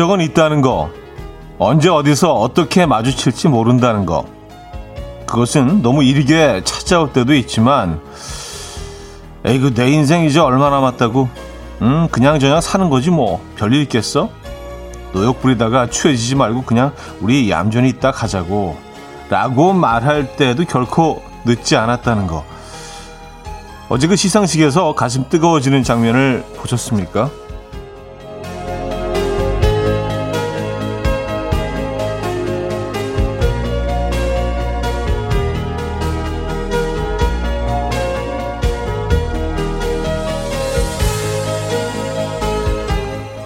기적은 있다는 거, 언제 어디서 어떻게 마주칠지 모른다는 거. 그것은 너무 이르게 찾아올 때도 있지만, 에이, 그내 인생 이제 얼마 남았다고? 음, 그냥 저냥 사는 거지 뭐. 별일 있겠어? 노역 부리다가 취해지지 말고 그냥 우리 얌전히 있다 가자고. 라고 말할 때도 결코 늦지 않았다는 거. 어제 그 시상식에서 가슴 뜨거워지는 장면을 보셨습니까?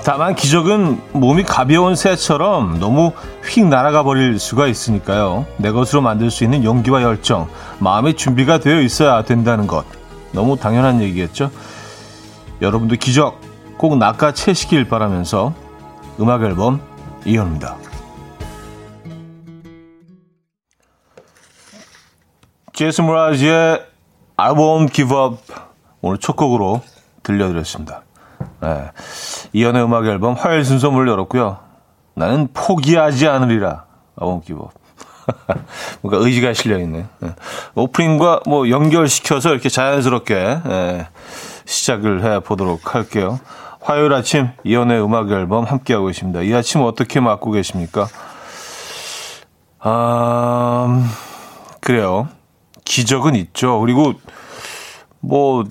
다만 기적은 몸이 가벼운 새처럼 너무 휙 날아가 버릴 수가 있으니까요. 내 것으로 만들 수 있는 용기와 열정, 마음의 준비가 되어 있어야 된다는 것. 너무 당연한 얘기겠죠. 여러분도 기적 꼭 낚아채시길 바라면서 음악 앨범 이현입니다. 제이슨 무라지의 I won't give up 오늘 첫 곡으로 들려드렸습니다. 네. 이연의 음악 앨범 화요일 순서 문을 열었고요. 나는 포기하지 않으리라. Up. 뭔가 의지가 실려 있네. 네. 오프닝과 뭐 연결시켜서 이렇게 자연스럽게 네. 시작을 해 보도록 할게요. 화요일 아침 이연의 음악 앨범 함께하고 있습니다. 이 아침 어떻게 맞고 계십니까? 아, 그래요. 기적은 있죠. 그리고 뭐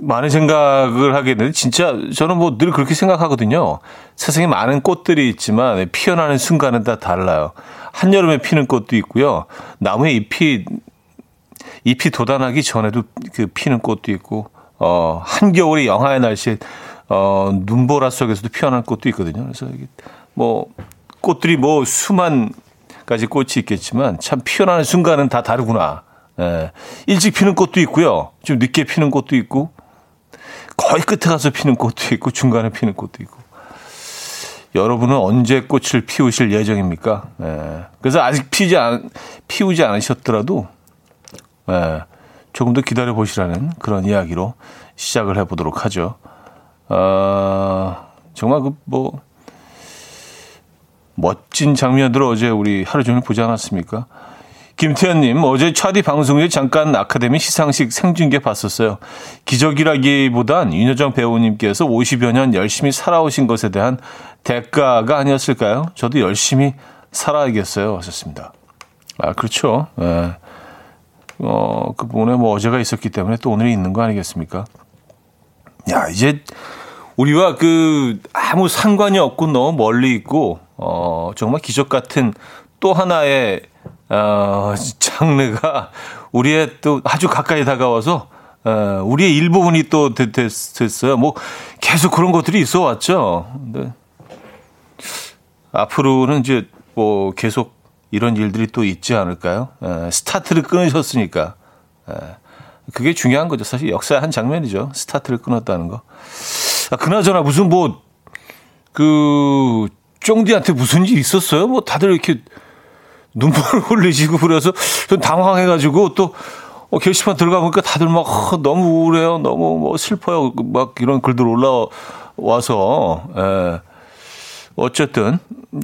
많은 생각을 하게 되는데 진짜 저는 뭐 늘 그렇게 생각하거든요. 세상에 많은 꽃들이 있지만 피어나는 순간은 다 달라요. 한여름에 피는 꽃도 있고요. 나무에 잎이 잎이 돋아나기 전에도 그 피는 꽃도 있고 어 한겨울이 영하의 날씨에 어 눈보라 속에서도 피어나는 꽃도 있거든요. 그래서 이게 뭐 꽃들이 뭐 수만 가지 꽃이 있겠지만 참 피어나는 순간은 다 다르구나. 예. 일찍 피는 꽃도 있고요. 좀 늦게 피는 꽃도 있고, 거의 끝에 가서 피는 꽃도 있고, 중간에 피는 꽃도 있고. 여러분은 언제 꽃을 피우실 예정입니까? 예. 그래서 아직 피지 않, 피우지 않으셨더라도, 예. 조금 더 기다려 보시라는 그런 이야기로 시작을 해보도록 하죠. 어, 정말 그, 뭐, 멋진 장면들을 어제 우리 하루 종일 보지 않았습니까? 김태현님, 어제 차디 방송에 잠깐 아카데미 시상식 생중계 봤었어요. 기적이라기보단 윤여정 배우님께서 50여 년 열심히 살아오신 것에 대한 대가가 아니었을까요? 저도 열심히 살아야겠어요. 하셨습니다. 아, 그렇죠. 예. 어, 그 부분에 뭐 어제가 있었기 때문에 또 오늘이 있는 거 아니겠습니까? 야, 이제 우리와 그 아무 상관이 없고 너무 멀리 있고, 어, 정말 기적 같은 또 하나의 어, 장르가 우리의 또 아주 가까이 다가와서 어, 우리의 일부분이 또 됐, 됐 어요. 뭐 계속 그런 것들이 있어 왔죠. 근데 앞으로는 이제 뭐 계속 이런 일들이 또 있지 않을까요? 에, 스타트를 끊으셨으니까. 에, 그게 중요한 거죠. 사실 역사의 한 장면이죠. 스타트를 끊었다는 거. 아, 그나저나 무슨 뭐, 그, 쫑디한테 무슨 일 있었어요? 뭐 다들 이렇게 눈물을 흘리시고 그래서 좀 당황해가지고 또 어, 게시판 들어가 보니까 다들 막 어, 너무 우울해요, 너무 뭐 슬퍼요, 막 이런 글들 올라와서 예. 어쨌든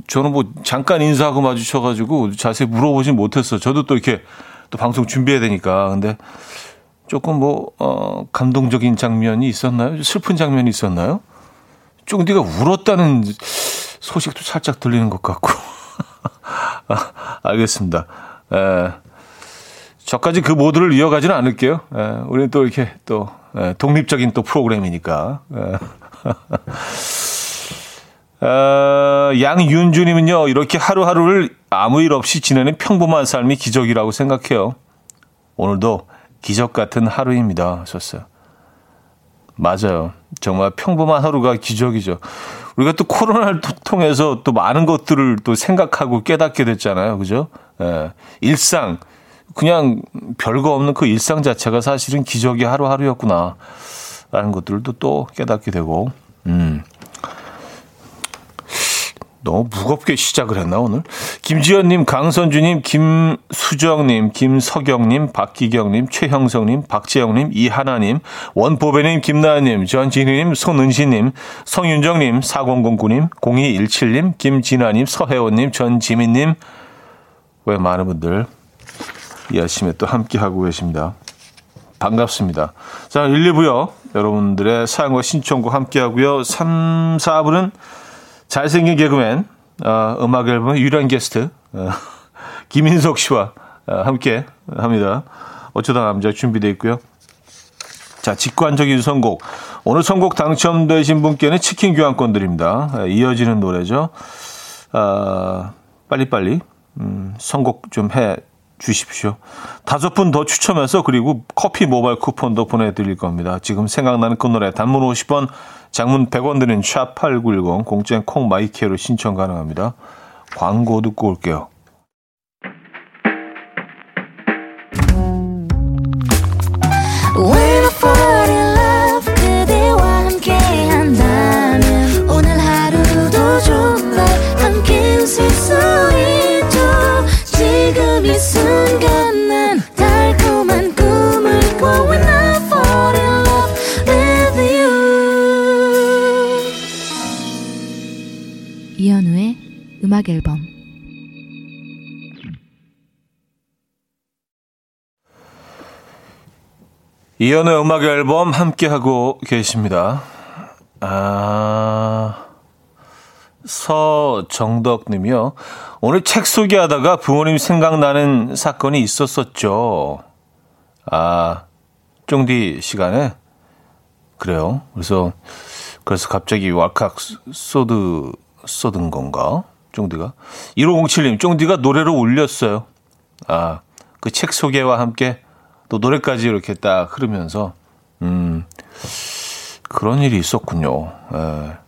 저는 뭐 잠깐 인사하고 마주쳐가지고 자세히 물어보진 못했어. 저도 또 이렇게 또 방송 준비해야 되니까 근데 조금 뭐 어, 감동적인 장면이 있었나요? 슬픈 장면이 있었나요? 쫑디가 울었다는 소식도 살짝 들리는 것 같고. 아, 알겠습니다. 에, 저까지 그 모드를 이어가지는 않을게요. 에, 우리는 또 이렇게 또 에, 독립적인 또 프로그램이니까. 에. 어, 양윤주님은요, 이렇게 하루하루를 아무 일 없이 지내는 평범한 삶이 기적이라고 생각해요. 오늘도 기적 같은 하루입니다. 하셨어요. 맞아요. 정말 평범한 하루가 기적이죠. 우리가 또 코로나를 통해서 또 많은 것들을 또 생각하고 깨닫게 됐잖아요. 그죠? 예. 일상. 그냥 별거 없는 그 일상 자체가 사실은 기적이 하루하루였구나. 라는 것들도 또 깨닫게 되고, 음. 너무 무겁게 시작을 했나 오늘? 김지연님, 강선주님, 김수정님, 김석영님, 박기경님, 최형성님, 박재영님, 이하나님, 원보배님, 김나연님, 전진희님, 손은시님, 성윤정님, 4009님, 0217님, 김진아님, 서혜원님, 전지민님, 왜 많은 분들 이 아침에 또 함께하고 계십니다. 반갑습니다. 자, 1, 2부요. 여러분들의 사연과 신청곡 함께하고요. 3, 4부는 잘생긴 개그맨, 어, 음악 앨범의 유일한 게스트, 어, 김인석 씨와 어, 함께 합니다. 어쩌다 남자 준비되어 있고요. 자, 직관적인 선곡. 오늘 선곡 당첨되신 분께는 치킨 교환권 드립니다. 어, 이어지는 노래죠. 어, 빨리빨리, 음, 선곡 좀 해 주십시오. 다섯 분 더 추첨해서 그리고 커피 모바일 쿠폰도 보내드릴 겁니다. 지금 생각나는 그 노래 단문 50원, 장문 100원 드는 샵8910 공짜인 콩마이케로 신청 가능합니다. 광고 듣고 올게요. 음악 앨범 이연의 음악 앨범 함께 하고 계십니다. 아 서정덕 님이요. 오늘 책 소개하다가 부모님 생각나는 사건이 있었었죠. 아, 쫑디 시간에? 그래요. 그래서, 그래서 갑자기 왈칵 쏟드, 쏟은 건가? 쫑디가. 1507님, 쫑디가 노래로 울렸어요. 아, 그 책 소개와 함께 또 노래까지 이렇게 딱 흐르면서, 음, 그런 일이 있었군요. 예.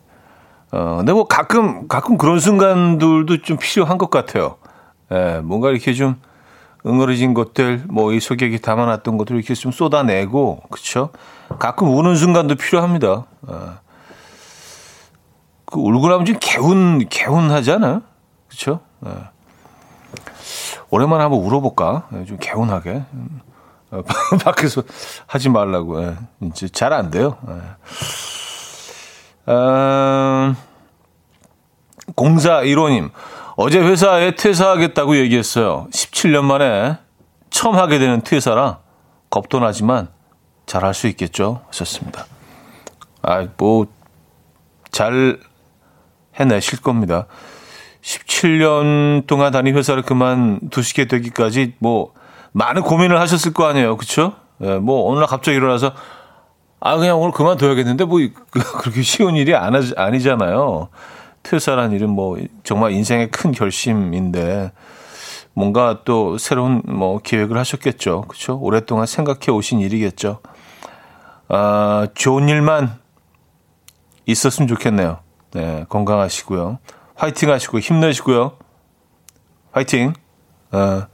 어, 근데 뭐 가끔, 가끔 그런 순간들도 좀 필요한 것 같아요. 예, 뭔가 이렇게 좀 응어리진 것들, 뭐이 속에 담아놨던 것들 이렇게 좀 쏟아내고, 그쵸? 가끔 우는 순간도 필요합니다. 예. 그 울고 나면 좀 개운, 개운하잖아요. 그쵸? 네. 오랜만에 한번 울어볼까? 네, 좀 개운하게. 어, 밖에서 하지 말라고. 네. 이제 잘 안 돼요. 네. 음, 공사 1호님, 어제 회사에 퇴사하겠다고 얘기했어요. 17년 만에 처음 하게 되는 퇴사라 겁도 나지만 잘할 수 있겠죠? 하셨습니다. 아, 뭐, 잘 해내실 겁니다. 17년 동안 다닌 회사를 그만두시게 되기까지 뭐 많은 고민을 하셨을 거 아니에요. 그쵸? 예, 뭐 어느 날 갑자기 일어나서 아, 그냥 오늘 그만둬야겠는데 뭐 그렇게 쉬운 일이 아니 잖아요. 퇴사란 일은 뭐 정말 인생의 큰 결심인데 뭔가 또 새로운 뭐 계획을 하셨겠죠. 그쵸? 오랫동안 생각해 오신 일이겠죠. 아, 좋은 일만 있었으면 좋겠네요. 네, 건강하시고요. 화이팅 하시고 힘내시고요. 화이팅. 어,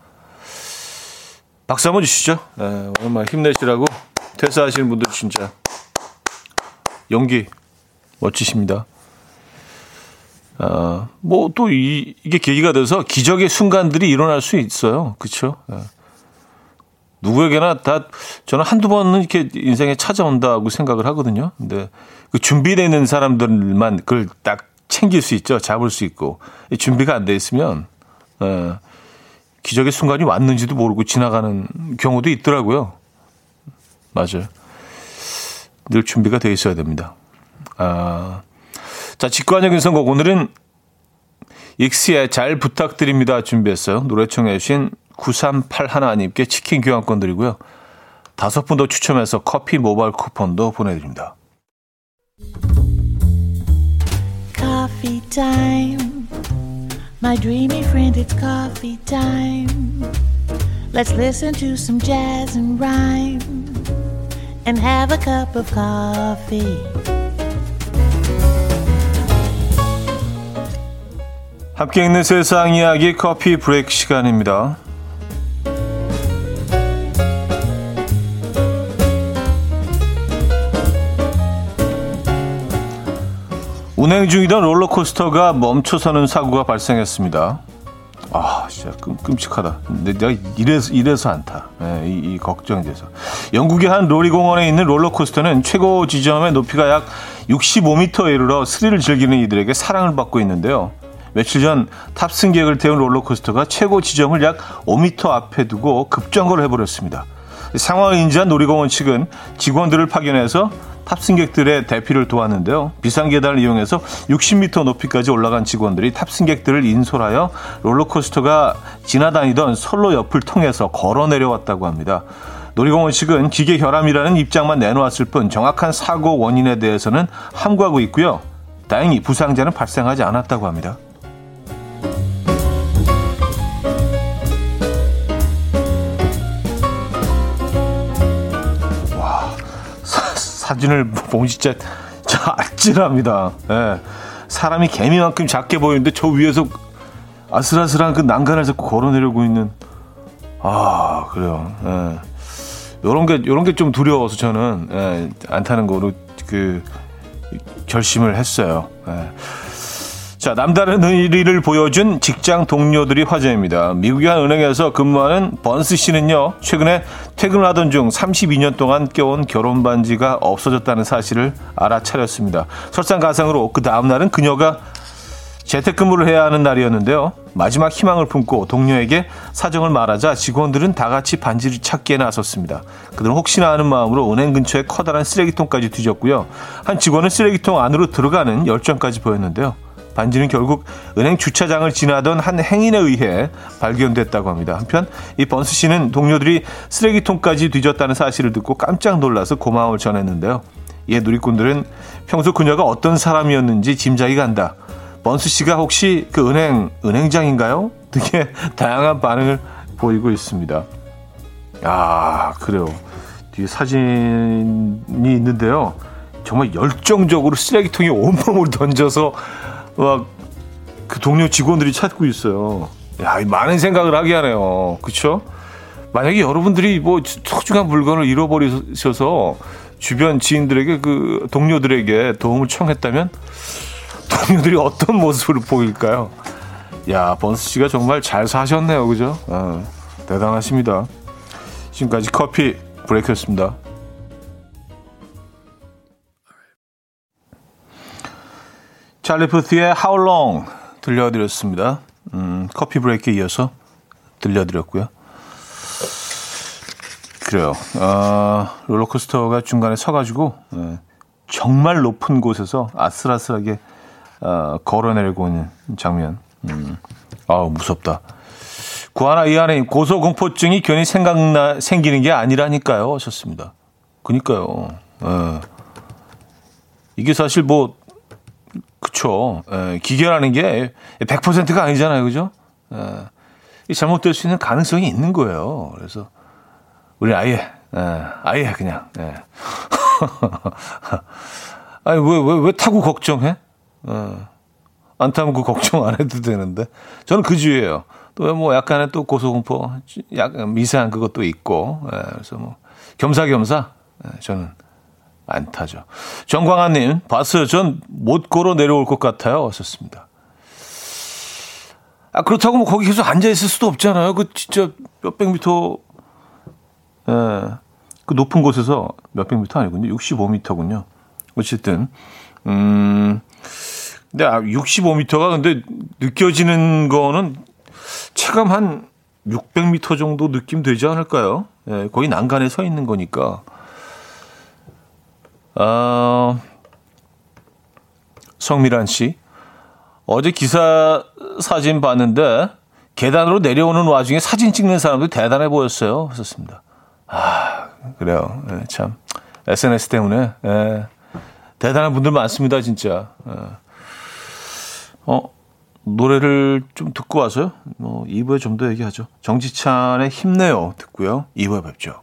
박수 한번 주시죠. 네, 오랜만에 힘내시라고 퇴사하시는 분들 진짜 용기 멋지십니다. 어, 뭐또 이게 계기가 돼서 기적의 순간들이 일어날 수 있어요. 그렇죠? 네. 누구에게나 다 저는 한두 번은 이렇게 인생에 찾아온다고 생각을 하거든요. 근데 그 준비되어 있는 사람들만 그걸 딱 챙길 수 있죠. 잡을 수 있고. 준비가 안 돼 있으면, 어, 기적의 순간이 왔는지도 모르고 지나가는 경우도 있더라고요. 맞아요. 늘 준비가 돼 있어야 됩니다. 아, 자, 직관적인 선곡. 오늘은 익스의 잘 부탁드립니다. 준비했어요. 노래 청해주신 9381님께 치킨 교환권 드리고요. 다섯 분 더 추첨해서 커피 모바일 쿠폰도 보내드립니다. Coffee time. My dreamy friend, it's coffee time. Let's listen to some jazz and rhyme and have a cup of coffee. 함께 있는 세상 이야기 커피 브레이크 시간입니다. 운행 중이던 롤러코스터가 멈춰서는 사고가 발생했습니다. 아, 진짜 끔, 끔찍하다. 내가 이래서, 이래서 안 타. 네, 이, 이 걱정돼서. 영국의 한 놀이공원에 있는 롤러코스터는 최고 지점의 높이가 약 65m에 이르러 스릴을 즐기는 이들에게 사랑을 받고 있는데요. 며칠 전 탑승객을 태운 롤러코스터가 최고 지점을 약 5m 앞에 두고 급정거를 해버렸습니다. 상황을 인지한 놀이공원 측은 직원들을 파견해서 탑승객들의 대피를 도왔는데요. 비상 계단을 이용해서 60m 높이까지 올라간 직원들이 탑승객들을 인솔하여 롤러코스터가 지나다니던 선로 옆을 통해서 걸어 내려왔다고 합니다. 놀이공원 측은 기계 결함이라는 입장만 내놓았을 뿐 정확한 사고 원인에 대해서는 함구하고 있고요. 다행히 부상자는 발생하지 않았다고 합니다. 사진을 보면 진짜 아찔합니다. 예. 사람이 개미만큼 작게 보이는데 저 위에서 아슬아슬한 그 난간을 자꾸 걸어내려고 있는 아 그래요. 예. 요런 게 요런 게 좀 두려워서 저는 예, 안 타는 거로 그 결심을 했어요. 예. 자, 남다른 의리를 보여준 직장 동료들이 화제입니다. 미국의 한 은행에서 근무하는 번스 씨는요, 최근에 퇴근을 하던 중 32년 동안 껴온 결혼 반지가 없어졌다는 사실을 알아차렸습니다. 설상가상으로 그 다음날은 그녀가 재택근무를 해야 하는 날이었는데요. 마지막 희망을 품고 동료에게 사정을 말하자 직원들은 다 같이 반지를 찾기에 나섰습니다. 그들은 혹시나 하는 마음으로 은행 근처에 커다란 쓰레기통까지 뒤졌고요. 한 직원은 쓰레기통 안으로 들어가는 열정까지 보였는데요. 반지는 결국 은행 주차장을 지나던 한 행인에 의해 발견됐다고 합니다. 한편 이 번스 씨는 동료들이 쓰레기통까지 뒤졌다는 사실을 듣고 깜짝 놀라서 고마움을 전했는데요. 이에 누리꾼들은 평소 그녀가 어떤 사람이었는지 짐작이 간다. 번스 씨가 혹시 그 은행 은행장인가요? 등의 다양한 반응을 보이고 있습니다. 아 그래요. 뒤에 사진이 있는데요. 정말 열정적으로 쓰레기통에 온몸을 던져서 막 그 동료 직원들이 찾고 있어요. 야, 많은 생각을 하게 하네요. 그렇죠? 만약에 여러분들이 뭐 소중한 물건을 잃어버리셔서 주변 지인들에게 그 동료들에게 도움을 청했다면 동료들이 어떤 모습을 보일까요? 야, 번스 씨가 정말 잘 사셨네요. 그죠? 아, 대단하십니다. 지금까지 커피 브레이크였습니다. 찰리 푸트의 How Long 들려드렸습니다. 음, 커피 브레이크에 이어서 들려드렸고요. 그래요. 어, 롤러코스터가 중간에 서가지고 예, 정말 높은 곳에서 아슬아슬하게 어, 걸어내리고 있는 장면. 음, 아우 무섭다. 구하나 이하님 고소공포증이 괜히 생각나 생기는 게 아니라니까요. 하셨습니다. 그니까요. 예. 이게 사실 뭐 그쵸. 에, 예, 기계라는 게 100%가 아니잖아요. 그죠? 에, 이 잘못될 수 있는 가능성이 있는 거예요. 그래서 우리 아예, 에, 아예 그냥, 에. 아니, 왜, 왜, 왜 타고 걱정해? 에, 안 타면 그 걱정 안 해도 되는데. 저는 그 주의예요. 또 뭐 약간의 또 고소공포, 약간 미세한 그것도 있고, 에, 그래서 뭐 겸사겸사, 에, 저는 안 타죠. 정광아님, 봤어요. 전 못 걸어 내려올 것 같아요. 하셨습니다. 아, 그렇다고 뭐 거기 계속 앉아있을 수도 없잖아요. 그 진짜 몇백 미터, 예, 그 높은 곳에서 몇백 미터 아니군요. 65미터군요. 어쨌든, 음, 근데 65미터가 아, 근데 느껴지는 거는 체감 한 600미터 정도 느낌 되지 않을까요? 예, 거의 난간에 서 있는 거니까. 어, 성미란 씨. 어제 기사 사진 봤는데 계단으로 내려오는 와중에 사진 찍는 사람도 대단해 보였어요. 하셨습니다. 아, 그래요. 네, 참. SNS 때문에. 네. 대단한 분들 많습니다, 진짜. 네. 어, 노래를 좀 듣고 와서요. 뭐, 2부에 좀 더 얘기하죠. 정지찬의 힘내요. 듣고요. 2부에 뵙죠.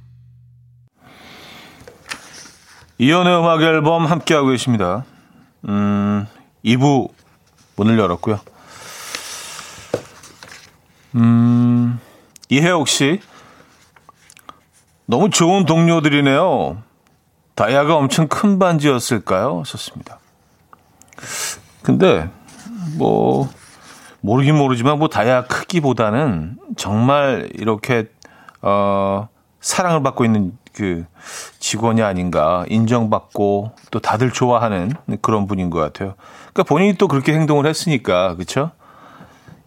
이연의 음악 앨범 함께하고 계십니다. 음, 2부 문을 열었고요. 음, 이혜옥 씨. 너무 좋은 동료들이네요. 다이아가 엄청 큰 반지였을까요? 썼습니다. 근데, 뭐, 모르긴 모르지만, 뭐, 다이아 크기보다는 정말 이렇게, 어, 사랑을 받고 있는 그 직원이 아닌가 인정받고 또 다들 좋아하는 그런 분인 것 같아요. 그러니까 본인이 또 그렇게 행동을 했으니까 그렇죠?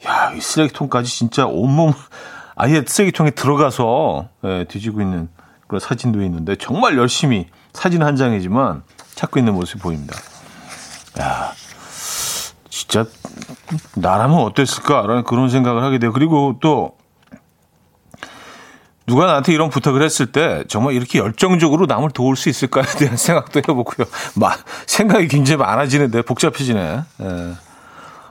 야, 이 쓰레기통까지 진짜 온몸 아예 쓰레기통에 들어가서 예, 뒤지고 있는 그런 사진도 있는데 정말 열심히 사진 한 장이지만 찾고 있는 모습이 보입니다. 야, 진짜 나라면 어땠을까라는 그런 생각을 하게 돼요. 그리고 또 누가 나한테 이런 부탁을 했을 때 정말 이렇게 열정적으로 남을 도울 수 있을까에 대한 생각도 해보고요. 막 생각이 굉장히 많아지는데 복잡해지네. 예.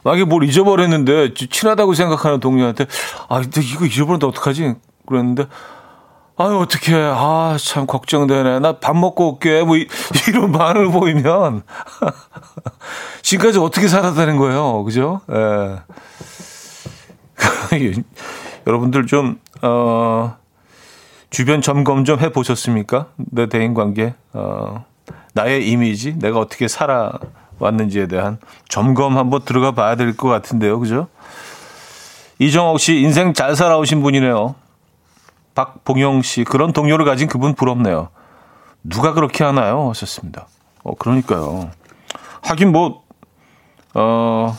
만약에 뭘 잊어버렸는데 친하다고 생각하는 동료한테 아 이거 잊어버렸는데 어떡하지? 그랬는데 아유 어떡해 아 참 걱정되네 나 밥 먹고 올게 뭐 이, 런 반응을 보이면 지금까지 어떻게 살았다는 거예요 그죠? 예. 여러분들 좀 어 주변 점검 좀 해보셨습니까? 내 대인 관계, 어, 나의 이미지, 내가 어떻게 살아왔는지에 대한 점검 한번 들어가 봐야 될 것 같은데요. 그죠? 이정옥 씨, 인생 잘 살아오신 분이네요. 박봉영 씨, 그런 동료를 가진 그분 부럽네요. 누가 그렇게 하나요? 하셨습니다. 어, 그러니까요. 하긴 뭐, 어,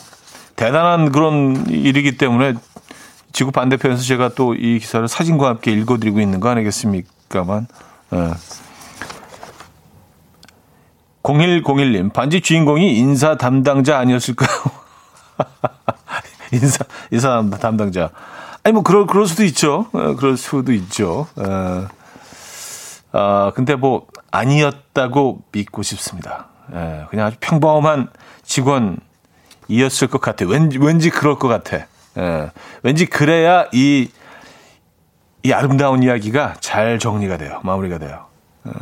대단한 그런 일이기 때문에 지구 반대편에서 제가 또 이 기사를 사진과 함께 읽어드리고 있는 거 아니겠습니까만. 예. 0101님, 반지 주인공이 인사 담당자 아니었을까요? 인사, 인사 담당자. 아니, 뭐, 그럴, 그럴 수도 있죠. 예, 그럴 수도 있죠. 예. 아, 근데 뭐, 아니었다고 믿고 싶습니다. 예, 그냥 아주 평범한 직원이었을 것 같아. 왠지, 왠지 그럴 것 같아. 예, 왠지 그래야 이, 이 아름다운 이야기가 잘 정리가 돼요. 마무리가 돼요. 예.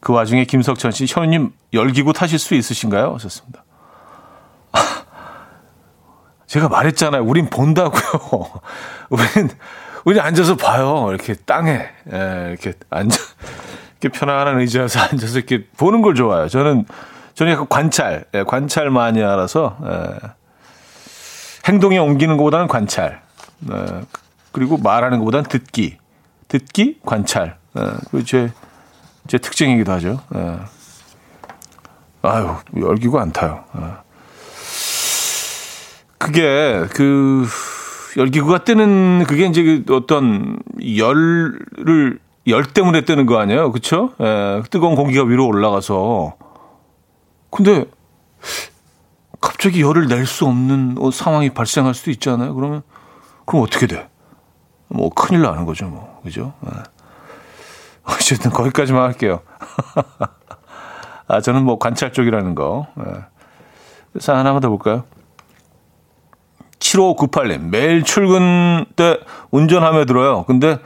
그 와중에 김석천 씨, 현우님 열기구 타실 수 있으신가요? 하셨습니다. 제가 말했잖아요. 우린 본다고요. 우린, 우린 앉아서 봐요. 이렇게 땅에, 예, 이렇게 앉아, 이렇게 편안한 의자에서 앉아서 이렇게 보는 걸 좋아해요. 저는, 저는 약간 관찰, 예, 관찰 마니아라서, 예. 행동에 옮기는 것보다는 관찰. 어, 그리고 말하는 것보다는 듣기. 듣기, 관찰. 어, 제, 제 특징이기도 하죠. 어. 아유, 열기가 안 타요. 어. 그게, 그, 열기구가 뜨는, 그게 이제 그 어떤 열을, 열 때문에 뜨는 거 아니에요? 그쵸? 예, 뜨거운 공기가 위로 올라가서. 근데, 갑자기 열을 낼 수 없는 어, 상황이 발생할 수도 있잖아요. 그러면 그럼 어떻게 돼? 뭐 큰일 나는 거죠, 뭐 그죠? 네. 어쨌든 거기까지만 할게요. 아 저는 뭐 관찰 쪽이라는 거. 네. 사 하나만 더 볼까요? 7598님 매일 출근 때 운전하며 들어요. 근데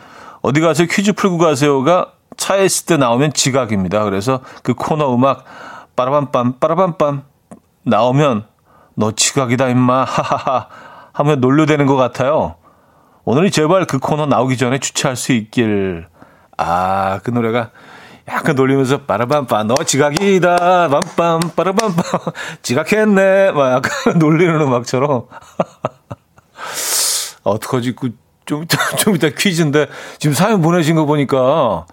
어디 가서 퀴즈 풀고 가세요가 차에 있을 때 나오면 지각입니다. 그래서 그 코너 음악 빠라밤빰 빠라밤빰 나오면 너 지각이다 임마. 하하하. 하면 놀려대는 것 같아요. 오늘이 제발 그 코너 나오기 전에 주차할 수 있길. 아, 그 노래가 약간 놀리면서 빠라밤빠 너 지각이다. 빰빰 빠라밤빰 지각했네. 막 약간 놀리는 음악처럼. 어떡하지? 그좀 좀 이따 퀴즈인데 지금 사연 보내신 거 보니까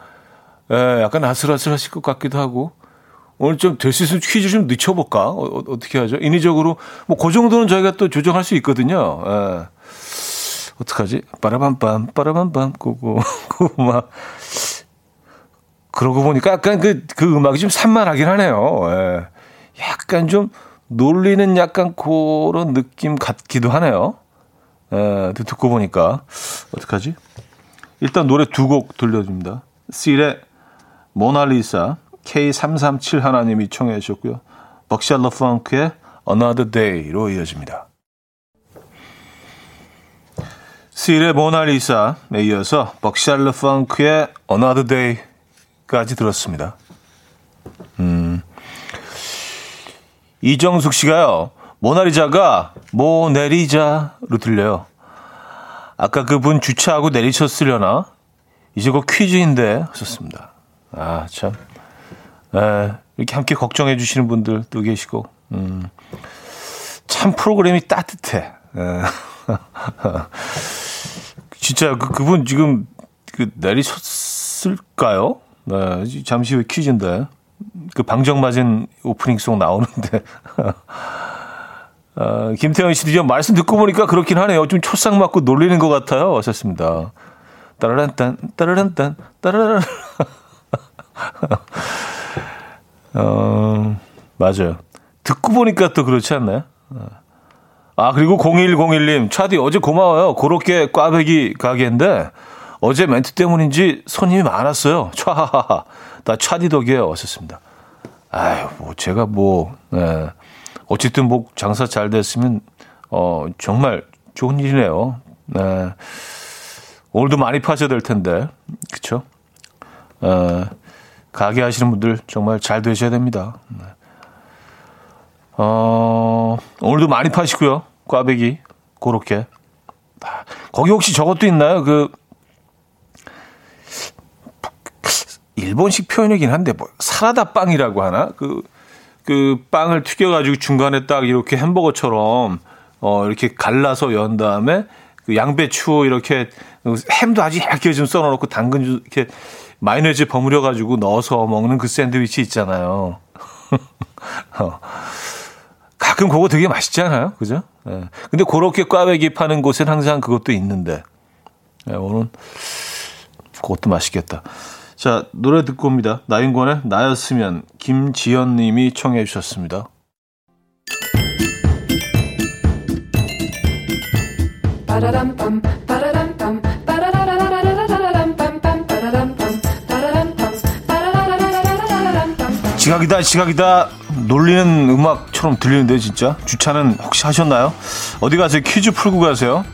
예, 약간 아슬아슬하실 것 같기도 하고 오늘 좀 될 수 있으면 퀴즈 좀 늦춰볼까? 어, 어 떻게 하죠? 인위적으로 뭐 그 정도는 저희가 또 조정할 수 있거든요. 예. 어떡하지? 빠라밤빰 빠라밤빰 그거 그거 막 그러고 보니까 약간 그, 그 음악이 좀 산만하긴 하네요. 예. 약간 좀 놀리는 약간 그런 느낌 같기도 하네요. 예, 듣고 보니까. 어떡하지? 일단 노래 두 곡 들려줍니다. 실의 모나리사, K337 하나님이 청해 주셨고요. 벅샬러 펑크의 Another Day로 이어집니다. 스일의 모나리사에 이어서 벅샬르 펑크의 Another Day까지 들었습니다. 음. 이정숙 씨가요. 모나리자가 모내리자로 들려요. 아까 그분 주차하고 내리셨으려나? 이제 곧 퀴즈인데 하셨습니다. 아, 참. 에, 이렇게 함께 걱정해 주시는 분들도 계시고, 음, 참 프로그램이 따뜻해. 진짜 그, 그분 지금 그 내리셨을까요? 네, 잠시 후에 퀴즈인데. 그 방정 맞은 오프닝송 나오는데. 어, 김태현 씨도 좀 말씀 듣고 보니까 그렇긴 하네요. 좀 초상 맞고 놀리는 것 같아요. 하셨습니다. 따라란딴, 따라란딴, 따라란. 어, 맞아요. 듣고 보니까 또 그렇지 않나요? 아, 그리고 0101님, 차디 어제 고마워요. 그렇게 꽈배기 가게인데, 어제 멘트 때문인지 손님이 많았어요. 촤하하하. 나 차디 덕이에요. 왔었습니다. 아유, 뭐, 제가 뭐, 네. 어쨌든 뭐, 장사 잘 됐으면, 어, 정말 좋은 일이네요. 네. 오늘도 많이 파셔야 될 텐데, 그쵸? 어, 가게 하시는 분들 정말 잘 되셔야 됩니다. 네. 어, 오늘도 많이 파시고요. 꽈배기. 그렇게. 거기 혹시 저것도 있나요? 그, 일본식 표현이긴 한데, 뭐, 사라다 빵이라고 하나? 그, 그 빵을 튀겨 가지고 중간에 딱 이렇게 햄버거처럼, 어, 이렇게 갈라서 연 다음에, 그 양배추 이렇게, 햄도 아주 얇게 좀 썰어 놓고 당근 이렇게 마요네즈 버무려 가지고 넣어서 먹는 그 샌드위치 있잖아요. 어. 가끔 그거 되게 맛있잖아요. 그죠? 예. 근데 그렇게 꽈배기 파는 곳은 항상 그것도 있는데. 예, 오늘 그것도 맛있겠다. 자, 노래 듣고 옵니다. 나인권의 나였으면 김지연 님이 청해 주셨습니다. 지각이다 지각이다 놀리는 음악처럼 들리는데 진짜 주차는 혹시 하셨나요? 어디 가세요? 퀴즈 풀고 가세요.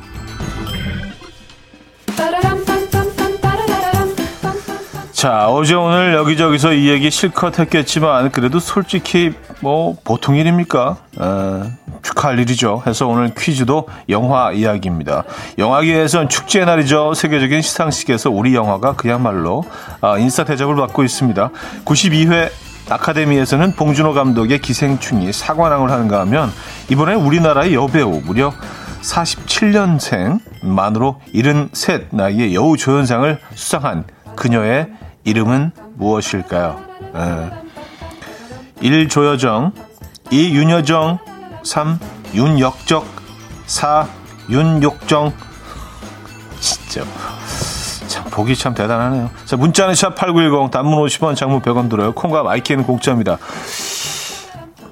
자 어제 오늘 여기저기서 이 얘기 실컷 했겠지만 그래도 솔직히 뭐 보통 일입니까? 에, 축하할 일이죠. 해서 오늘 퀴즈도 영화 이야기입니다. 영화계에선 축제의 날이죠. 세계적인 시상식에서 우리 영화가 그야말로 아, 인싸 대접을 받고 있습니다. 92회 아카데미에서는 봉준호 감독의 기생충이 사관왕을 하는가 하면 이번에 우리나라의 여배우 무려 47년생 만으로 73 나이의 여우 조연상을 수상한 그녀의 이름은 무엇일까요? 에. 1. 조여정 2. 윤여정 3. 윤역적 4. 윤욕정 진짜 참 보기 참 대단하네요. 자, 문자는 샵 8910 단문 50원 장문 100원 들어요. 콩과 마이케이는 공짜입니다.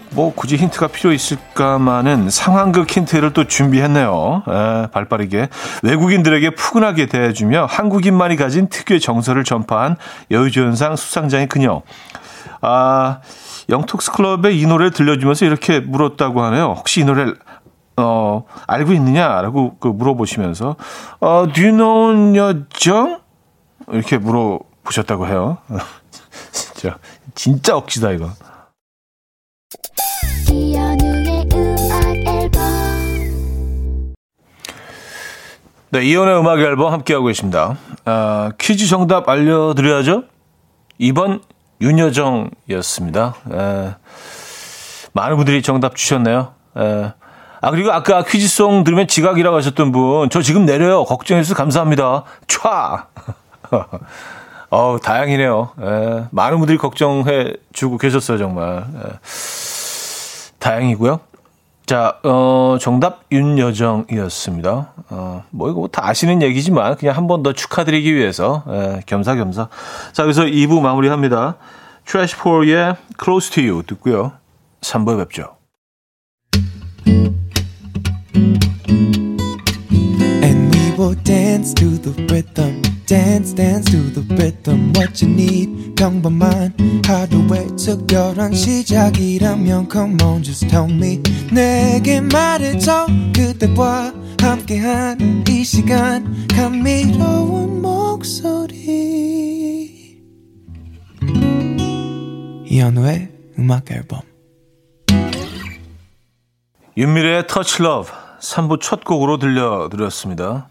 뭐 굳이 힌트가 필요 있을까마는 상황극 힌트를 또 준비했네요. 에, 발빠르게 외국인들에게 푸근하게 대해주며 한국인만이 가진 특유의 정서를 전파한 여우조연상 수상장의 그녀. 아 영턱스 클럽의 이 노래를 들려주면서 이렇게 물었다고 하네요. 혹시 이 노래를 어, 알고 있느냐라고 그 물어보시면서 어, do you know 여정? 이렇게 물어보셨다고 해요. 진짜 진짜 억지다 이거. 네, 이연의 음악 앨범 함께하고 계십니다. 아, 퀴즈 정답 알려드려야죠. 2번 윤여정이었습니다. 에, 많은 분들이 정답 주셨네요. 에, 아, 그리고 아까 퀴즈송 들으면 지각이라고 하셨던 분, 저 지금 내려요. 걱정해주셔서 감사합니다. 촤! 어우, 다행이네요. 예, 많은 분들이 걱정해 주고 계셨어요, 정말. 예, 다행이고요. 자, 어, 정답 윤여정이었습니다. 어, 뭐 이거 다 아시는 얘기지만 그냥 한 번 더 축하드리기 위해서 예, 겸사겸사. 자, 그래서 2부 마무리합니다. 트래시 포의 Close to You 듣고요. 3부에 뵙죠. Will dance to the rhythm. Dance, dance to the rhythm. What you need, 평범한 하루의 특별한 시작이라면 Come on, just tell me. 내게 말해줘 그대와 함께한 이 시간 감미로운 목소리 이현우의 음악 앨범 윤미래의 Touch Love 3부 첫 곡으로 들려드렸습니다.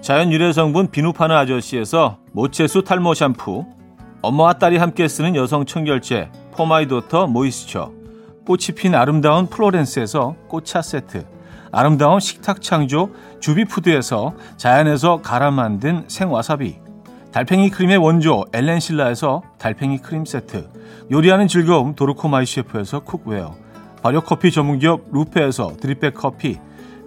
자연 유래 성분 비누 파는 아저씨에서 모체수 탈모 샴푸, 엄마와 딸이 함께 쓰는 여성 청결제 For My Daughter Moisture, 꽃이 핀 아름다운 플로렌스에서 꽃차 세트, 아름다운 식탁 창조 주비푸드에서 자연에서 갈아 만든 생와사비, 달팽이 크림의 원조 엘렌실라에서 달팽이 크림 세트, 요리하는 즐거움 도르코 My Chef에서 cookware, 발효 커피 전문기업 루페에서 drip bag 커피,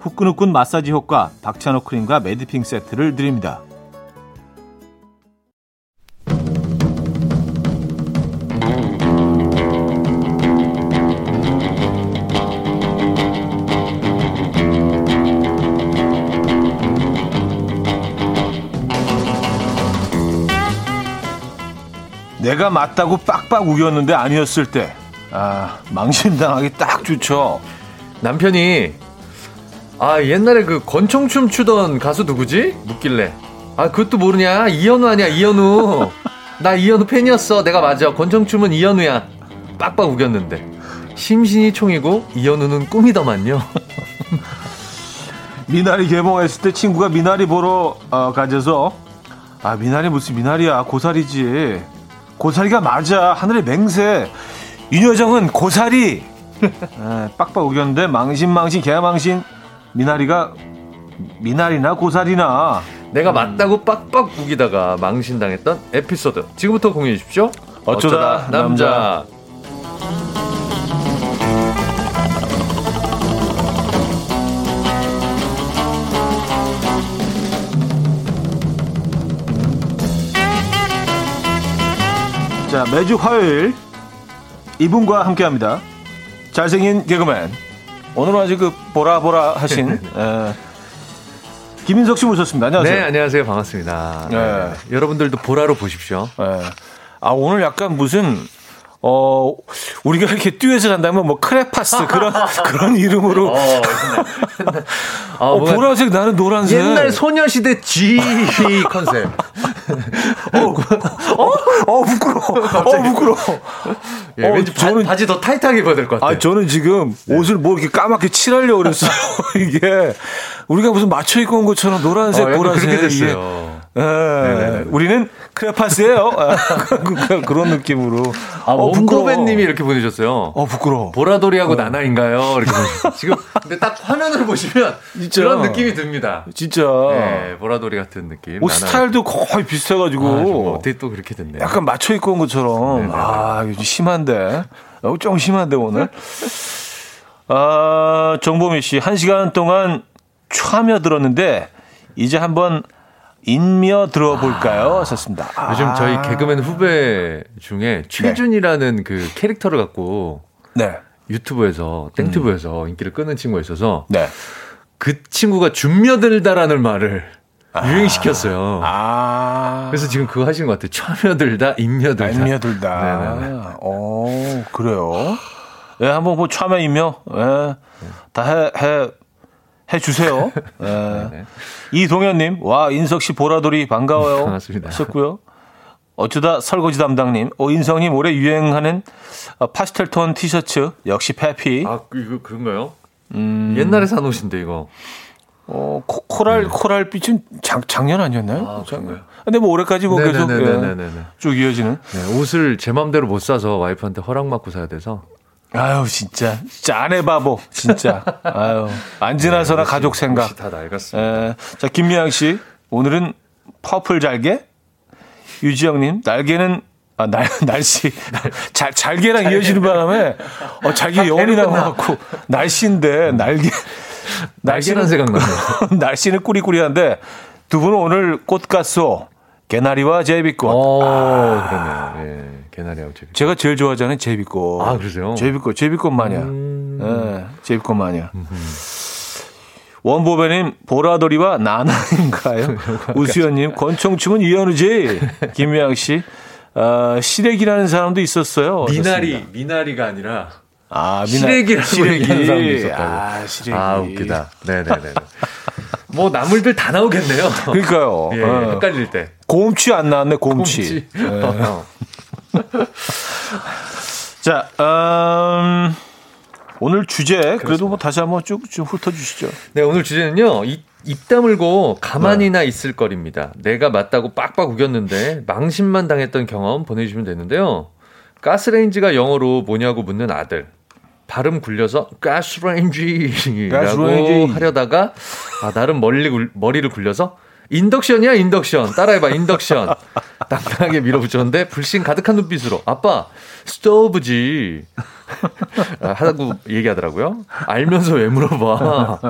후끈후끈 마사지 효과 박찬호 크림과 메디핑 세트를 드립니다. 내가 맞다고 빡빡 우겼는데 아니었을 때, 아, 망신당하기 딱 좋죠. 남편이 아 옛날에 그 권총춤 추던 가수 누구지? 묻길래. 아 그것도 모르냐? 이현우 아니야 이현우. 나 이현우 팬이었어. 내가 맞아. 권총춤은 이현우야. 빡빡 우겼는데. 심신이 총이고 이현우는 꿈이더만요. 미나리 개봉했을 때 친구가 미나리 보러 어, 가져서 아 미나리 무슨 미나리야? 고사리지. 고사리가 맞아. 하늘의 맹세. 윤여정은 고사리. 에, 빡빡 우겼는데 망신 망신 개망신 미나리가 미나리나 고사리나. 내가 맞다고 빡빡 우기다가 망신당했던 에피소드. 지금부터 공유해 주십시오. 어쩌다 남자. 자 매주 화요일 이분과 함께합니다. 잘생긴 개그맨 오늘은 아주 그 보라보라 하신 에, 김인석 씨 모셨습니다. 안녕하세요. 네 안녕하세요 반갑습니다 네. 네. 여러분들도 보라로 보십시오 예. 아 오늘 약간 무슨 어 우리가 이렇게 듀엣을 한다면 뭐 크레파스 그런 그런 이름으로 아, 어, 뭔가 보라색 나는 노란색 옛날 소녀시대 G 컨셉 어 부끄러워. 어 부끄러워. 예, 어, 왠지 바, 저는- 바지 더 타이트하게 입어야 될 것 같아요. 아 저는 지금 네. 옷을 뭐 이렇게 까맣게 칠하려고 그랬어요 이게. 우리가 무슨 맞춰 입고 온 것처럼 노란색 어, 보라색 이게. 됐어요. 예, 네네네. 우리는 크레파스예요 아, 그- 그런 느낌으로 아, 어, 부끄러워. 원고배님이 이렇게 보내주셨어요. 어 부끄러워 보라돌이하고 나나인가요? 이렇게. 지금 근데 딱 화면을 보시면 진짜. 그런 느낌이 듭니다. 진짜 네, 보라돌이 같은 느낌. 옷 나나. 스타일도 거의 비슷해가지고 아, 좀 어떻게 또 그렇게 됐네요. 약간 맞춰 입고 온 것처럼 네네. 아 이거 좀 심한데 어, 좀 심한데 오늘 아 정보미 씨 한 시간 동안 참여 들었는데 이제 한번 인며 들어볼까요? 하셨습니다. 아, 요즘 저희 개그맨 후배 중에 최준이라는 그 캐릭터를 갖고 네, 유튜브에서 땡튜브에서 인기를 끄는 친구가 있어서 네. 그 친구가 준며들다라는 말을 유행시켰어요. 아, 그래서 지금 그거 하시는 것 같아요. 참여들다, 인며들다. 인며들다. 네네네. 어, 그래요. 예, 한번 뭐 참여 인며, 예, 다 해, 해, 해 주세요. 예. 네. 이동현님, 와, 인석 씨 보라돌이 반가워요. 반갑습니다. 하셨고요. 어쩌다 설거지 담당님, 오, 인성님 올해 유행하는 어, 파스텔 톤 티셔츠, 역시 페피. 아, 그- 이거 그런가요? 옛날에 산 옷인데 이거. 어, 코, 코랄, 코랄 빛은 작, 작년 아니었나요? 아, 그런가요? 근데 뭐 올해까지 뭐 계속 예, 네네네네네네. 쭉 이어지는. 네, 옷을 제 맘대로 못 사서 와이프한테 허락 받고 사야 돼서. 아유, 진짜. 진짜 아내 바보. 진짜. 아유. 안 지나서나 가족 생각. 다 낡았습니다. 에, 자, 김미양 씨. 오늘은 퍼플 잘게? 유지영님, 날개는, 아, 날, 날씨. 잘, 잘게랑 이어지는 바람에, 어, 잘게 영혼이 나와갖고, 날씨인데, 날개. 날씬한 생각나네요. 날씨는 꾸리꾸리한데, 두 분은 오늘 꽃가쏘, 개나리와 제비꽃. 어, 그러네요. 예. 개나리하고 제비. 제가 제일 좋아하는 제비꽃. 아, 그러세요? 제비꽃, 제비꽃 마녀. 음. 예, 제비꽃 마녀. 원보배님, 보라돌이와 나나인가요? 우수연님, 권총춤은 이현우지. 김미양 씨, 아, 시래기라는 사람도 있었어요. 미나리, 미나리가 아니라. 아, 미나, 시래기라고 얘기하는 사람도 있었다고. 아, 시래기. 아, 웃기다. 네네네. 뭐, 나물들 다 나오겠네요. 그러니까요. 예, 어. 헷갈릴 때. 곰치 안 나왔네, 곰치. 곰치. 어. 자, 음, 오늘 주제, 그래도 뭐 다시 한번 쭉, 좀 훑어주시죠. 네, 오늘 주제는요. 입, 입 다물고 가만히나 있을 걸입니다. 내가 맞다고 빡빡 우겼는데 망신만 당했던 경험 보내주시면 되는데요. 가스레인지가 영어로 뭐냐고 묻는 아들. 발음 굴려서 가스레인지라고 가스레인지. 하려다가 아, 나름 머리, 굴- 머리를 굴려서 인덕션이야 인덕션. 따라해봐 인덕션. 당당하게 밀어붙였는데 불신 가득한 눈빛으로. 아빠 스토브지. 아, 하고 얘기하더라고요. 알면서 왜 물어봐.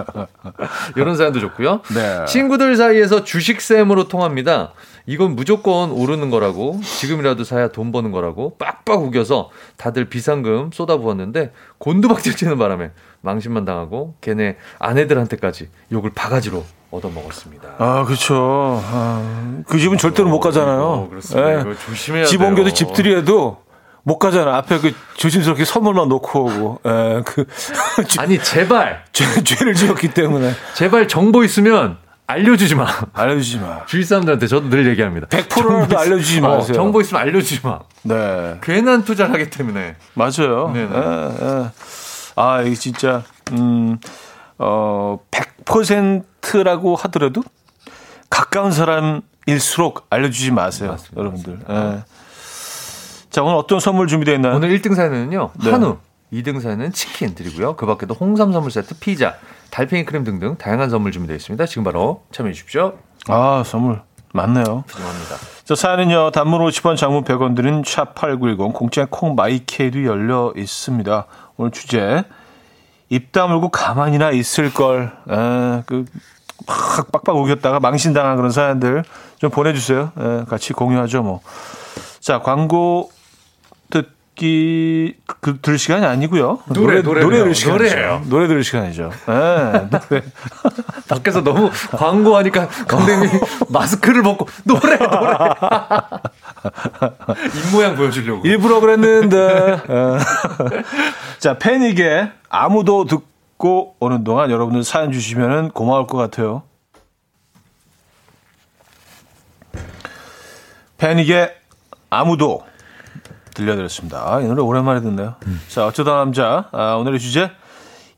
이런 사연도 좋고요. 네. 친구들 사이에서 주식샘으로 통합니다. 이건 무조건 오르는 거라고 지금이라도 사야 돈 버는 거라고 빡빡 우겨서 다들 비상금 쏟아부었는데 곤두박질 치는 바람에 망신만 당하고 걔네 아내들한테까지 욕을 바가지로 얻어먹었습니다. 아, 그렇죠. 아, 그 집은 절대로 못 가잖아요. 어, 그렇습니다. 예. 이거 조심해야 집. 옮겨도 집들이에도 못 가잖아. 앞에 그 조심스럽게 선물만 놓고 오고. 예, 그 죄- 아니 제발 죄, 죄를 지었기 때문에 제발 정보 있으면 알려주지 마. 알려주지 마. 주위 사람들한테 저도 늘 얘기합니다. 100%라도 정보 있- 알려주지 어, 마세요. 정보 있으면 알려주지 마. 네, 괜한 투자를 하기 때문에. 맞아요. 네네. 예, 예. 아, 이게 진짜 음, 어, 100% 라고 하더라도 가까운 사람일수록 알려주지 마세요, 맞습니다. 여러분들. 예. 자, 오늘 어떤 선물 준비되어 있나요? 오늘 1등 사연은요 네. 한우, 2등 사연은 치킨 드리고요. 그 밖에도 홍삼 선물 세트, 피자, 달팽이 크림 등등 다양한 선물 준비되어 있습니다. 지금 바로 참여해 주십시오. 아, 선물 많네요. 죄송합니다. 저 사연은요, 단문 50원, 장문 100원 드는 샵8910, 공짜 콩 마이케이도 열려 있습니다. 오늘 주제, 입 다물고 가만히나 있을 걸, 에, 그, 막 빡빡 우겼다가 망신당한 그런 사연들 좀 보내주세요. 에, 같이 공유하죠, 뭐. 자, 광고 듣기, 그, 들을 시간이 아니고요 노래, 노래네요. 노래 들을 시간이죠. 노래 들을 시간이죠. 에, 노래. 밖에서 너무 광고하니까 강대님이 마스크를 벗고 노래 노래 입 모양 보여주려고. 일부러 그랬는데. 어. 자, 패닉의 아무도 듣고 오는 동안 여러분들 사연 주시면 고마울 것 같아요. 패닉의 아무도 들려드렸습니다. 아, 이 노래 오랜만에 듣네요. 자, 어쩌다 남자. 아, 오늘의 주제.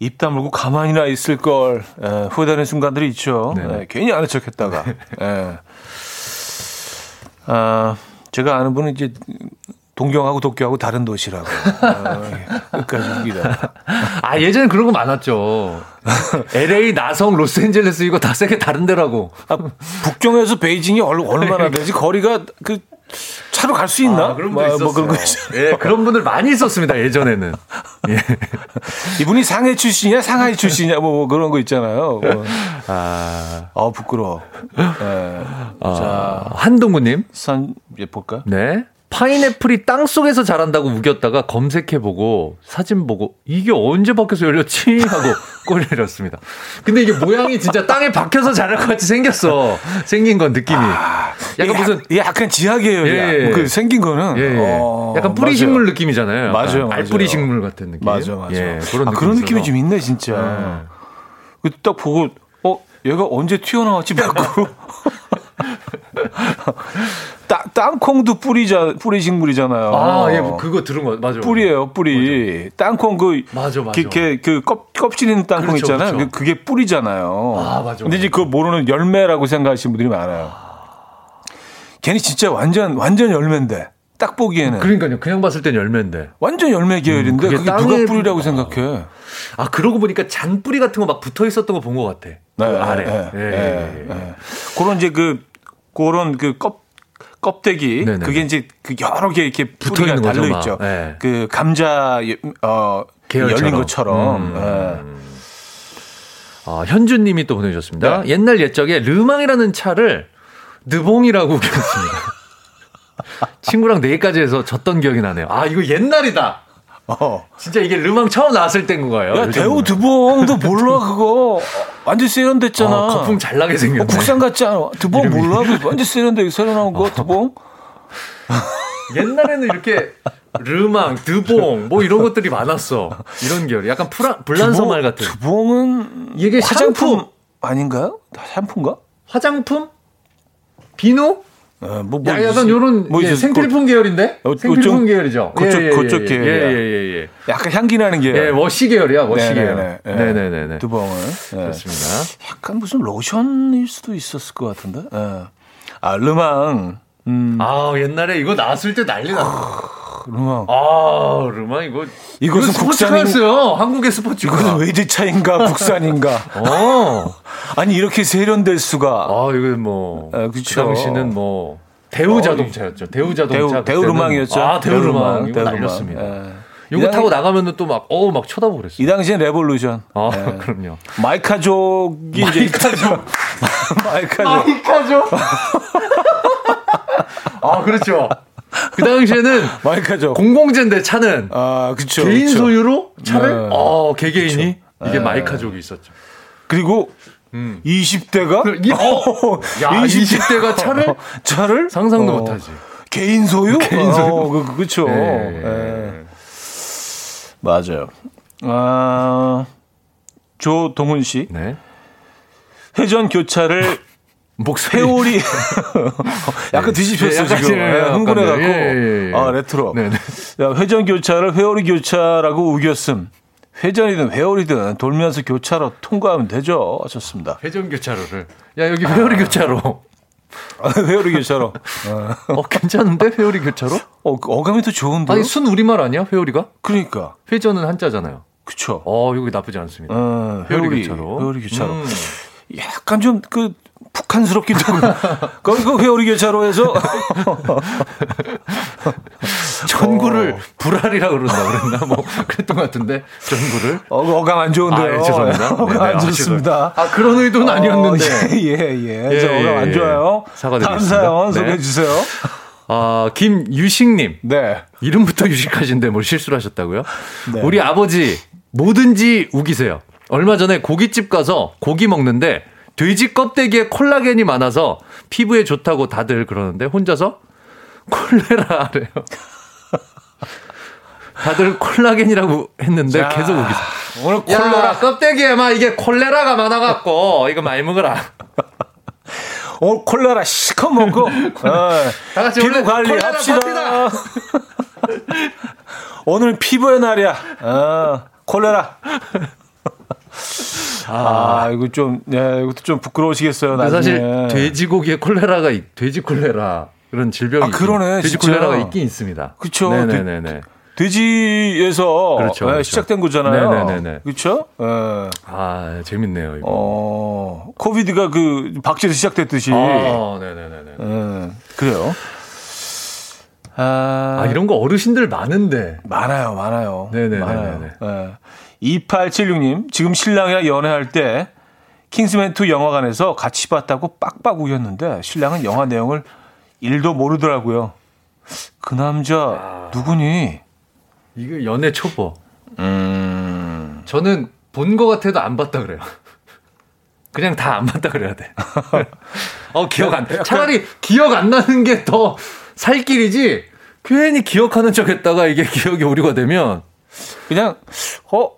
입 다물고 가만히나 있을 걸 에, 후회되는 순간들이 있죠. 네네. 에, 괜히 아는 척했다가. 에. 아, 제가 아는 분은 이제 동경하고 도쿄하고 다른 도시라고. 아, 끝까지 웃기다. 아 예전에 그런 거 많았죠. LA, 나성, 로스앤젤레스 이거 다 세계 다른 데라고. 아, 북경에서 베이징이 얼- 얼마나 되지? 거리가 그 차로 갈 수 있나? 아, 그런 뭐, 분들 있었어요. 뭐 그런. 예, 그런 분들 많이 있었습니다 예전에는. 예. 이분이 상해 출신이냐, 상하이 출신이냐, 뭐, 뭐 그런 거 있잖아요. 뭐. 아, 아, 부끄러워. 예. 자, 한동구님. 선, 예, 볼까? 네. 파인애플이 땅 속에서 자란다고 우겼다가 검색해보고 사진 보고 이게 언제 박혀서 열렸지 하고 꼬리를 내렸습니다. 근데 이게 모양이 진짜 땅에 박혀서 자랄 것 같이 생겼어. 생긴 건 느낌이. 약간 이게 무슨 약- 약간 지하계열이야. 예, 예. 그 생긴 거는. 예, 예. 어, 약간 뿌리 맞아요. 식물 느낌이잖아요. 약간 맞아요, 맞아요. 알뿌리 식물 같은 느낌. 맞아, 맞아. 예, 그런 아, 느낌이 그런 느낌이. 좀 있네, 진짜. 예. 그딱 보고, 어, 얘가 언제 튀어나왔지, 밖으 로? 따, 땅콩도 뿌리자 뿌리 식물이잖아요. 아, 예, 뭐 그거 들은 거 맞아. 뿌리예요, 뿌리. 땅콩 그 맞아, 맞아. 이렇게 그 껍, 껍질 있는 땅콩 그렇죠, 있잖아요. 그렇죠. 그- 그게 뿌리잖아요. 아, 맞아, 근데 이제 맞아. 그거 모르는 열매라고 생각하시는 분들이 많아요. 걔는 진짜 완전 완전 열매인데 딱 보기에는 그러니까요. 그냥 봤을 땐 열매인데. 완전 열매 계열인데 음, 그게 그게 누가 뿌리라고 뿌- 생각해? 아, 그러고 보니까 잔뿌리 같은 거 막 붙어 있었던 거 본 것 같아. 그 아래. 예, 예, 예, 예, 예. 예. 그런 이제 그 그런 그 껍, 껍데기 네네. 그게 이제 그 여러 개 이렇게 붙어 있는 거죠, 달려. 있죠. 예. 그 감자 어 계열처럼. 열린 것처럼. 음. 예. 아, 현주님이 또 보내주셨습니다. 네. 옛날 옛적에 르망이라는 차를 느봉이라고 웃겼습니다. 친구랑 내일까지 해서 졌던 기억이 나네요. 아, 이거 옛날이다. 어. 진짜 이게 르망 처음 나왔을 때인 거예요. 야. 대우 드봉도 몰라 그거 완전 세련됐잖아. 아, 거품 잘 나게 생겼네. 어, 국산 같지 않아? 드봉 이름이. 몰라? 그 완전 세련되게 새로 나온 거 드봉. 옛날에는 이렇게 르망, 드봉 뭐 이런 것들이 많았어. 이런 계열. 약간 프라, 불란서 말 같은. 드봉은 이게 화장품 샴푸. 아닌가요? 샴푸인가? 화장품? 비누? 어, 뭐, 뭐 야, 약간 있- 요런 뭐 예, 있- 생필품 계열인데? 어, 생필품 그쪽- 계열이죠. 그쪽- 그쪽 계열이야. 예, 예, 예, 예. 약간 향기 나는 게. 예, 워시 계열이야, 워시 계열. 네네네. 예. 네네네. 두봉은. 예. 그렇습니다. 약간 무슨 로션일 수도 있었을 것 같은데. 예. 아, 르망. 음, 아, 옛날에 이거 나왔을 때 난리 났어. 르망. 아, 르망 이거. 이것은 스포츠카였어요. 한국의 스포츠카. 이것은 외제차인가 국산인가? 어. 아니 이렇게 세련될 수가. 아, 이거 뭐. 아, 그 그쵸. 당시는 뭐. 대우 어, 자동차였죠. 대우 자동차. 대우 르망이었죠. 아, 대우 르망. 이거 대우 날렸습니다. 예. 이거 이 타고 당- 나가면은 또 막, 어우, 막 쳐다보고 그랬어요. 이 당시엔 revolution. 아, 예. 그럼요. 마이카족이 이제 마이카족. 마이카족. 마이카죠? 아, 그렇죠. 그 당시에는 마이카족. 공공재인데 차는 아, 그쵸. 개인 그쵸. 소유로 차를 네. 어, 개개인이 이게 네. 마이카족이 있었죠. 그리고 음. 20대가 그, 이- 어, 야, 20대가 차를 차를 상상도 어, 못하지. 개인 소유? 개인 소유. 어, 그, 그쵸. 예. 예. 맞아요. 아, 조동훈 씨. 네. 회전 교차를 목소리. 회오리 약간 네. 뒤집혔어 약간 지금 예, 예, 약간 흥분해갖고 예, 예, 예. 아 레트로 네, 네. 야, 회전 교차를 회오리 교차라고 우겼음 회전이든 회오리든 돌면서 교차로 통과하면 되죠 좋습니다 회전 교차로를. 야, 여기 회오리 교차로. 아, 회오리 교차로 어, 괜찮은데? 회오리 교차로? 어, 그 어감이 더 좋은데 아니, 순 우리말 아니야? 회오리가? 그러니까 회전은 한자잖아요. 그쵸 어, 여기 나쁘지 않습니다. 어, 회오리 회오리 교차로. 회오리 교차로 음. 약간 좀 그 북한스럽기도 하고 거기 그 회오리 교차로 해서 전구를 어. 불알이라 그런다 그랬나? 뭐, 그랬던 것 같은데. 전구를. 어, 어감 안 좋은데요 아, 예, 죄송합니다. 어감 네, 네, 안 아, 좋습니다 아, 그런 의도는 아니었는데. 어, 예, 예, 예. 예, 저 어감 예, 안 예. 좋아요. 사과드리겠습니다. 다음 사연 네. 소개해 주세요. 아, 김유식님. 네. 이름부터 유식하신데 뭘 실수를 하셨다고요? 네. 우리 아버지 뭐든지 우기세요. 얼마 전에 고깃집 가서 고기 먹는데 돼지 껍데기에 콜라겐이 많아서 피부에 좋다고 다들 그러는데 혼자서 콜레라래요. 다들 콜라겐이라고 했는데 자, 계속 우기세요. 오늘 야, 콜레라, 껍데기에 막 이게 콜레라가 많아갖고 이거 많이 먹어라. 오늘 콜레라 시커 먹고, 어, 다 같이 피부 오늘 관리 콜레라 합시다. 파티다. 오늘 피부의 날이야. 어, 콜레라. 아, 이거 좀, 네, 이것도 좀 부끄러우시겠어요, 나중에. 사실 돼지고기에 콜레라가 있- 돼지 콜레라 그런 질병이 아, 그러네, 돼지 진짜. 콜레라가 있긴 있습니다. 그쵸. 네네네네. 돼지에서 그렇죠, 예, 그렇죠. 시작된 거잖아요. 네네네네. 그렇죠? 예. 아 재밌네요 이거. 어, 코비드가 그 박제에서 시작됐듯이. 아 네네네네. 예, 그래요. 아, 아 이런 거 어르신들 많은데. 많아요, 많아요. 네네네네네. 많아요. 예. 2876님, 지금 신랑이랑 연애할 때 킹스맨2 영화관에서 같이 봤다고 빡빡 우겼는데 신랑은 영화 내용을 1도 모르더라고요. 그 남자 아. 누구니? 이거 연애 초보. 음, 저는 본 거 같아도 안 봤다 그래요. 그냥 다 안 봤다 그래야 돼. 어 기억 안. 차라리 기억 안 나는 게 더 살 길이지. 괜히 기억하는 척 했다가 이게 기억이 오류가 되면 그냥 어,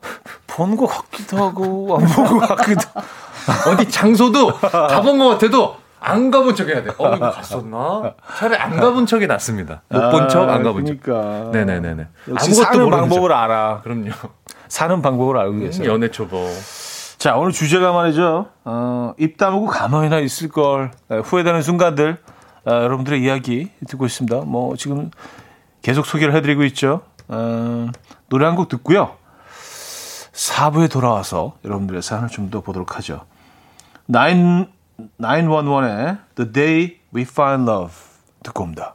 본 것 같기도 하고 안 본 것 같기도. 어디 장소도 가본 것 같아도 안 가본 척 해야 돼. 어, 이거 갔었나? 차라리 안 가본 척이 낫습니다. 못 본 척, 안 가본 척. 그러니까. 네네네네. 역시 사는 방법을 척. 알아. 그럼요. 사는 방법을 알고 계세요. 연애 초보. 자, 오늘 주제가 말이죠. 어, 입 다물고 가만히나 있을 걸 에, 후회되는 순간들 어, 여러분들의 이야기 듣고 있습니다. 뭐 지금 계속 소개를 해드리고 있죠. 어, 노래 한 곡 듣고요. 4부에 돌아와서 여러분들의 사연을 좀 더 보도록 하죠. 9, 911의 The Day We Find Love 듣고 옵니다.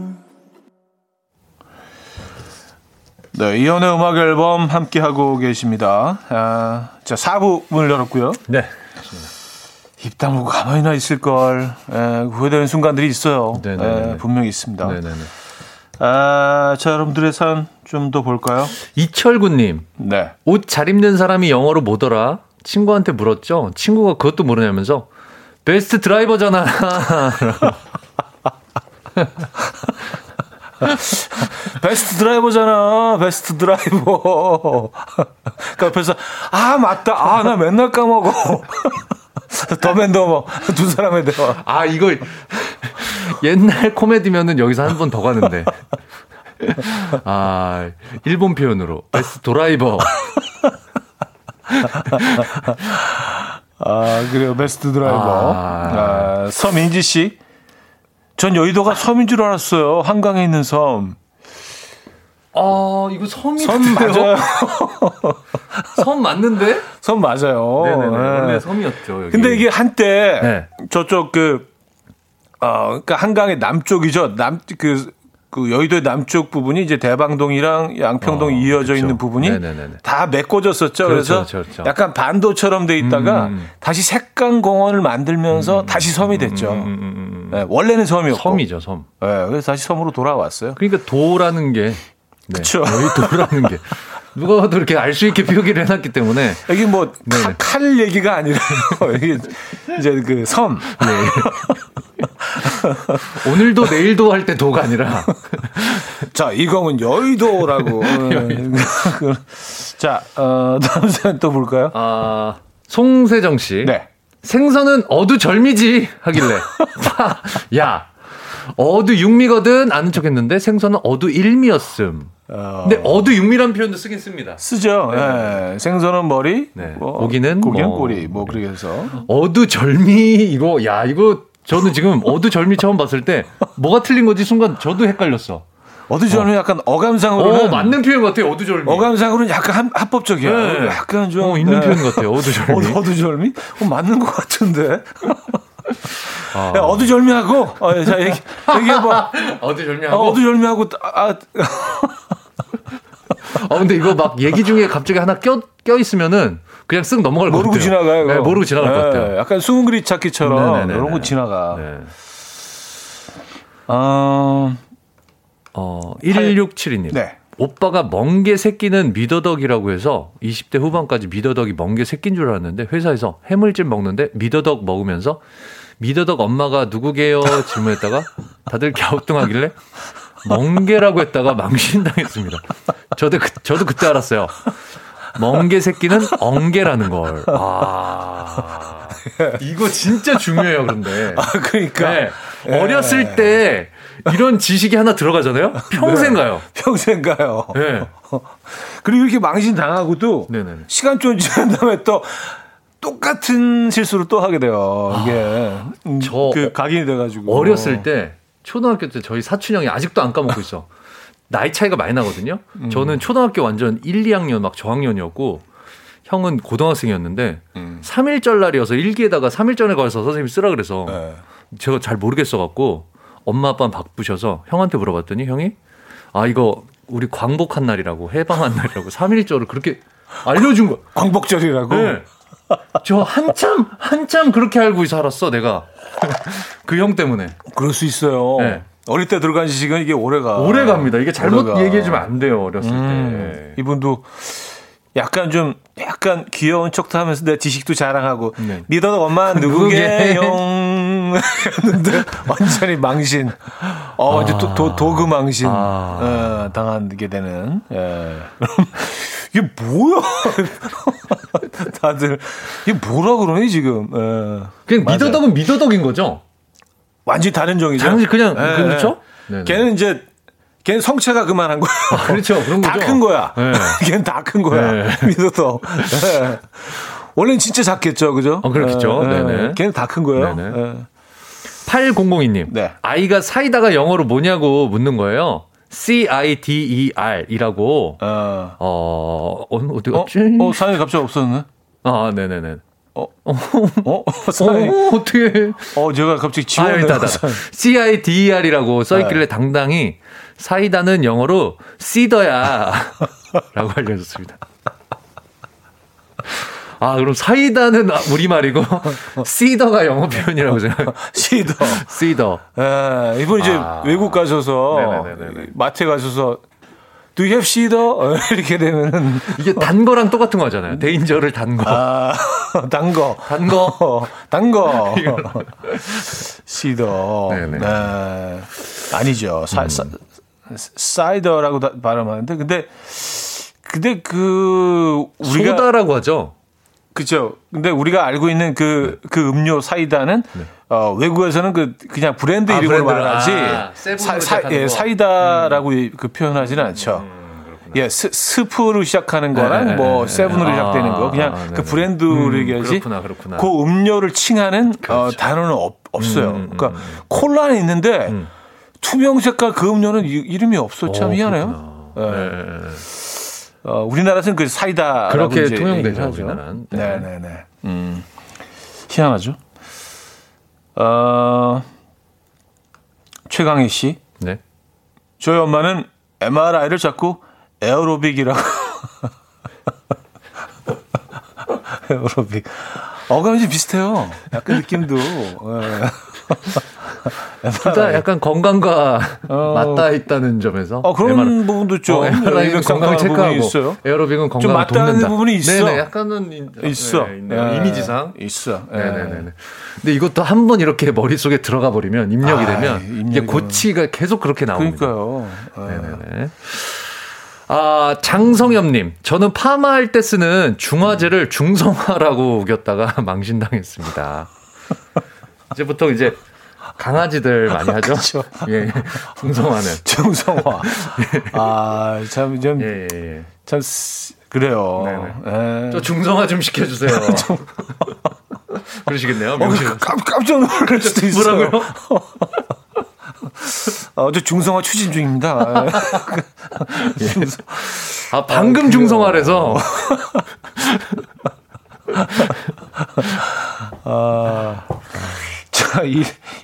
네, 이연의 음악 앨범 함께 하고 계십니다. 아, 자, 4부 문을 열었고요. 네. 입 다물고 가만히나 있을 걸 에, 후회되는 순간들이 있어요. 에, 분명히 있습니다. 네네네. 아, 자, 여러분들의 사연 좀 더 볼까요? 이철구님, 네. 옷 잘 입는 사람이 영어로 뭐더라? 친구한테 물었죠. 친구가 그것도 모르냐면서 베스트 드라이버잖아. 베스트 드라이버잖아. 베스트 드라이버. 그 옆에서, 아, 맞다. 아, 나 맨날 까먹어. 더맨더머. 두 사람의 대화. 아 이거 옛날 코미디면은 여기서 한 번 더 가는데. 아 일본 표현으로 베스트 드라이버. 아, 그래요. 베스트 드라이버. 아. 아, 서민지 씨. 전 여의도가 섬인 줄 알았어요. 한강에 있는 섬. 아 이거 섬이 섬 맞아요. 섬 맞는데? 섬 맞아요. 네네네. 네. 원래 섬이었죠. 여기. 근데 이게 한때 네. 저쪽 그, 어, 그러니까 한강의 남쪽이죠. 남, 그, 그 여의도의 남쪽 부분이 이제 대방동이랑 양평동이 어, 이어져 그쵸. 있는 부분이 네네네네. 다 메꿔졌었죠. 그래 그렇죠, 서 그렇죠, 그렇죠. 약간 반도처럼 돼 있다가 음. 다시 색강 공원을 만들면서 다시 섬이 됐죠. 음, 음, 음, 음. 네, 원래는 섬이었고. 섬이죠, 섬. 네, 그래서 다시 섬으로 돌아왔어요. 그러니까 도라는 게 네, 그쵸. 여의 도라는 게 누가 봐도 이렇게 알 수 있게 표기를 해놨기 때문에 여기 뭐, 네네. 칼, 칼 얘기가 아니라, 이게 이제 그 섬. 오늘도 내일도 할 때 도가 아니라 자, 이공은 여의도라고. 어, 자, 어, 다음 사연 또 볼까요? 아 송세정 씨 네. 생선은 어두 절미지 하길래 야 어두 육미거든 아는 척했는데 생선은 어두 일미였음. 어, 근데 어두육미란 표현도 쓰긴 씁니다. 쓰죠. 예. 생선은 머리, 네. 뭐, 고기는 고기는 뭐. 꼬리, 뭐 그렇게 해서. 어두 절미 이거 야 이거 저는 지금 어두 절미 처음 봤을 때 뭐가 틀린 거지 순간 저도 헷갈렸어. 어두저는 약간 어감상으로는 어 맞는 표현 같아요 어두절미. 어감상으로는 약간 합, 합법적이야. 네. 약간 좀 어, 있는 네. 표현 같아요 어두절미. 어, 어두절미? 어, 맞는 것 같은데. 아. 야, 어두절미하고 어, 자 얘기 얘기해봐. 어두절미하고. 어, 어두절미하고 아, 어 근데 이거 막 얘기 중에 갑자기 하나 껴, 껴 있으면은 그냥 쓱 넘어갈 것 모르고 같아요. 지나가요. 네. 모르고 지나갈 것 네, 같아요. 약간 숨은 그리 찾기처럼 네네네네. 이런 거 지나가. 네. 어, 어, 1672님. 네. 오빠가 멍게 새끼는 미더덕이라고 해서 20대 후반까지 미더덕이 멍게 새끼인 줄 알았는데 회사에서 해물찜 먹는데 미더덕 먹으면서 미더덕 엄마가 누구게요? 질문했다가 다들 갸우뚱하길래 멍게라고 했다가 망신당했습니다. 저도, 그, 저도 그때 알았어요. 멍게 새끼는 엉게라는 걸. 아. 이거 진짜 중요해요, 그런데. 아, 그러니까 네. 예. 어렸을 때 이런 지식이 하나 들어가잖아요? 평생 가요. 평생 가요. 네. 그리고 이렇게 망신 당하고도. 시간 좀 지난 다음에 또 똑같은 실수를 또 하게 돼요. 이게 음, 아, 저 그 각인이 돼가지고 어렸을 때 초등학교 때 저희 사촌 형이 아직도 안 까먹고 있어. 나이 차이가 많이 나거든요. 음. 저는 초등학교 완전 1, 2학년 막 저학년이었고 형은 고등학생이었는데 음. 3일절 날이어서 일기에다가 3일전에 가서 선생님이 쓰라 그래서 네. 제가 잘 모르겠어 갖고 엄마 아빠는 바쁘셔서 형한테 물어봤더니 형이 아 이거 우리 광복한 날이라고 해방한 날이라고 3일절을 그렇게 알려준 거. 광복절이라고. 네. 저 한참 한참 그렇게 알고 살았어 내가 그 형 때문에 그럴 수 있어요. 네. 어릴 때 들어간 지식은 이게 오래가. 오래 갑니다. 이게 잘못 오래가. 얘기해주면 안 돼요 어렸을 음, 때. 이분도 약간 좀 약간 귀여운 척도 하면서 내 지식도 자랑하고 네. 믿어도 엄마 누구게요? 였는데 완전히 망신. 어, 완전 도, 도, 도구 망신 아. 어, 당하게 되는. 예. 이게 뭐야? 다들 이게 뭐라 그러니 지금? 예. 그냥 맞아요. 미더덕은 미더덕인 거죠. 완전히 다른 종이죠. 장지 그냥 예, 그렇죠? 예. 네네. 걔는 이제 걔는 성체가 그만한 거야. 그렇죠. 그런 다 거죠. 큰 거야. 네. 걔는 다 큰 거야. 네. 믿어도. 네. 원래는 진짜 작겠죠, 그죠? 어, 그렇겠죠. 네, 네네. 걔는 다 큰 거예요. 네네. 네. 8002님. 네. 아이가 사이다가 영어로 뭐냐고 묻는 거예요. C-I-D-E-R 이라고. 어, 어, 어, 어디 어, 갔지? 어, 사연이 갑자기 없었네. 아, 네 네 네. 어, 어, 사연이. 어, 어떻게. 어, 제가 갑자기 아, 지웠네요. 일단, C-I-D-E-R이라고 네. 써있길래 당당히 사이다는 영어로 시더야. 라고 알려줬습니다. 아, 그럼 사이다는 우리말이고, 시더가 영어 표현이라고 생각. 시더. 시더. 예, 이분 이제 아. 외국 가셔서 네네네네. 마트에 가셔서 Do you have 시더? 어, 이렇게 되면은 이게 단 거랑 똑같은 거잖아요. 데인저를 단 거. 아, 단 거. 단 거. 어, 단 거. 시더. 네네. 음. 네. 아니죠. 사, 사, 사이더라고 다- 발음하는데, 근데, 근데 그, 우리가. 소다라고 하죠. 그죠. 근데 우리가 알고 있는 그, 네. 그 음료 사이다는, 어, 외국에서는 그, 그냥 브랜드 아, 이름으로 브랜드로. 말하지, 아, seven으로 사, 예, 거. 사이다라고 그 표현하지는 않죠. 예, 스, 스프로 시작하는 거랑 네, 뭐 네, seven으로 네. 시작되는 아, 거 그냥 아, 네, 그 네. 브랜드를 음, 얘기하지. 그렇구나, 그렇구나. 그 음료를 칭하는 어, 그렇죠. 단어는 없, 없어요. 음, 음, 그러니까 콜라는 있는데 음. 투명 색깔 그 음료는 이, 이름이 없어. 참 어, 희한해요. 예. 네, 네, 네. 어, 우리나라에서는 그 사이다 그렇게 통용되죠, 우리나라는. 네. 네, 네, 네. 음. 희한하죠. 어, 최강희 씨, 네. 저희 엄마는 MRI를 자꾸 에어로빅이라고. 에어로빅. 어감이 좀 비슷해요. 약간 느낌도. 예. 둘다 약간 건강과 어. 맞닿아 있다는 점에서. 어, 그런 MRI. 부분도 좀 어, 일맥상통하는 건강 체크하고 있어요. 에어로빅은 좀 건강을 맞닿는. 부분이 있어. 네네, 약간은 인- 있어. 네. 예. 이미지상. 있어. 예. 네네 네. 근데 이것도 한 번 이렇게 머릿속에 들어가 버리면 입력이 아이, 되면 이게 입력이 고치가 계속 그렇게 나옵니다. 그러니까요. 예. 네네네. 아, 장성엽님. 저는 파마할 때 쓰는 중화제를 중성화라고 우겼다가 망신당했습니다. 이제 보통 이제 강아지들 많이 하죠? 그쵸. 예, 중성화는. 정성화. 아, 참, 좀, 예, 예, 예. 참, 쓰- 그래요. 예. 저 중성화 좀 시켜주세요. 그러시겠네요, 어, 명실. 그 깜, 깜짝 놀랄 수도 있어요. 뭐라고요? 어, 저 중성화 추진 중입니다. 중성- 아, 방금 그래요. 중성화래서. 아, 자,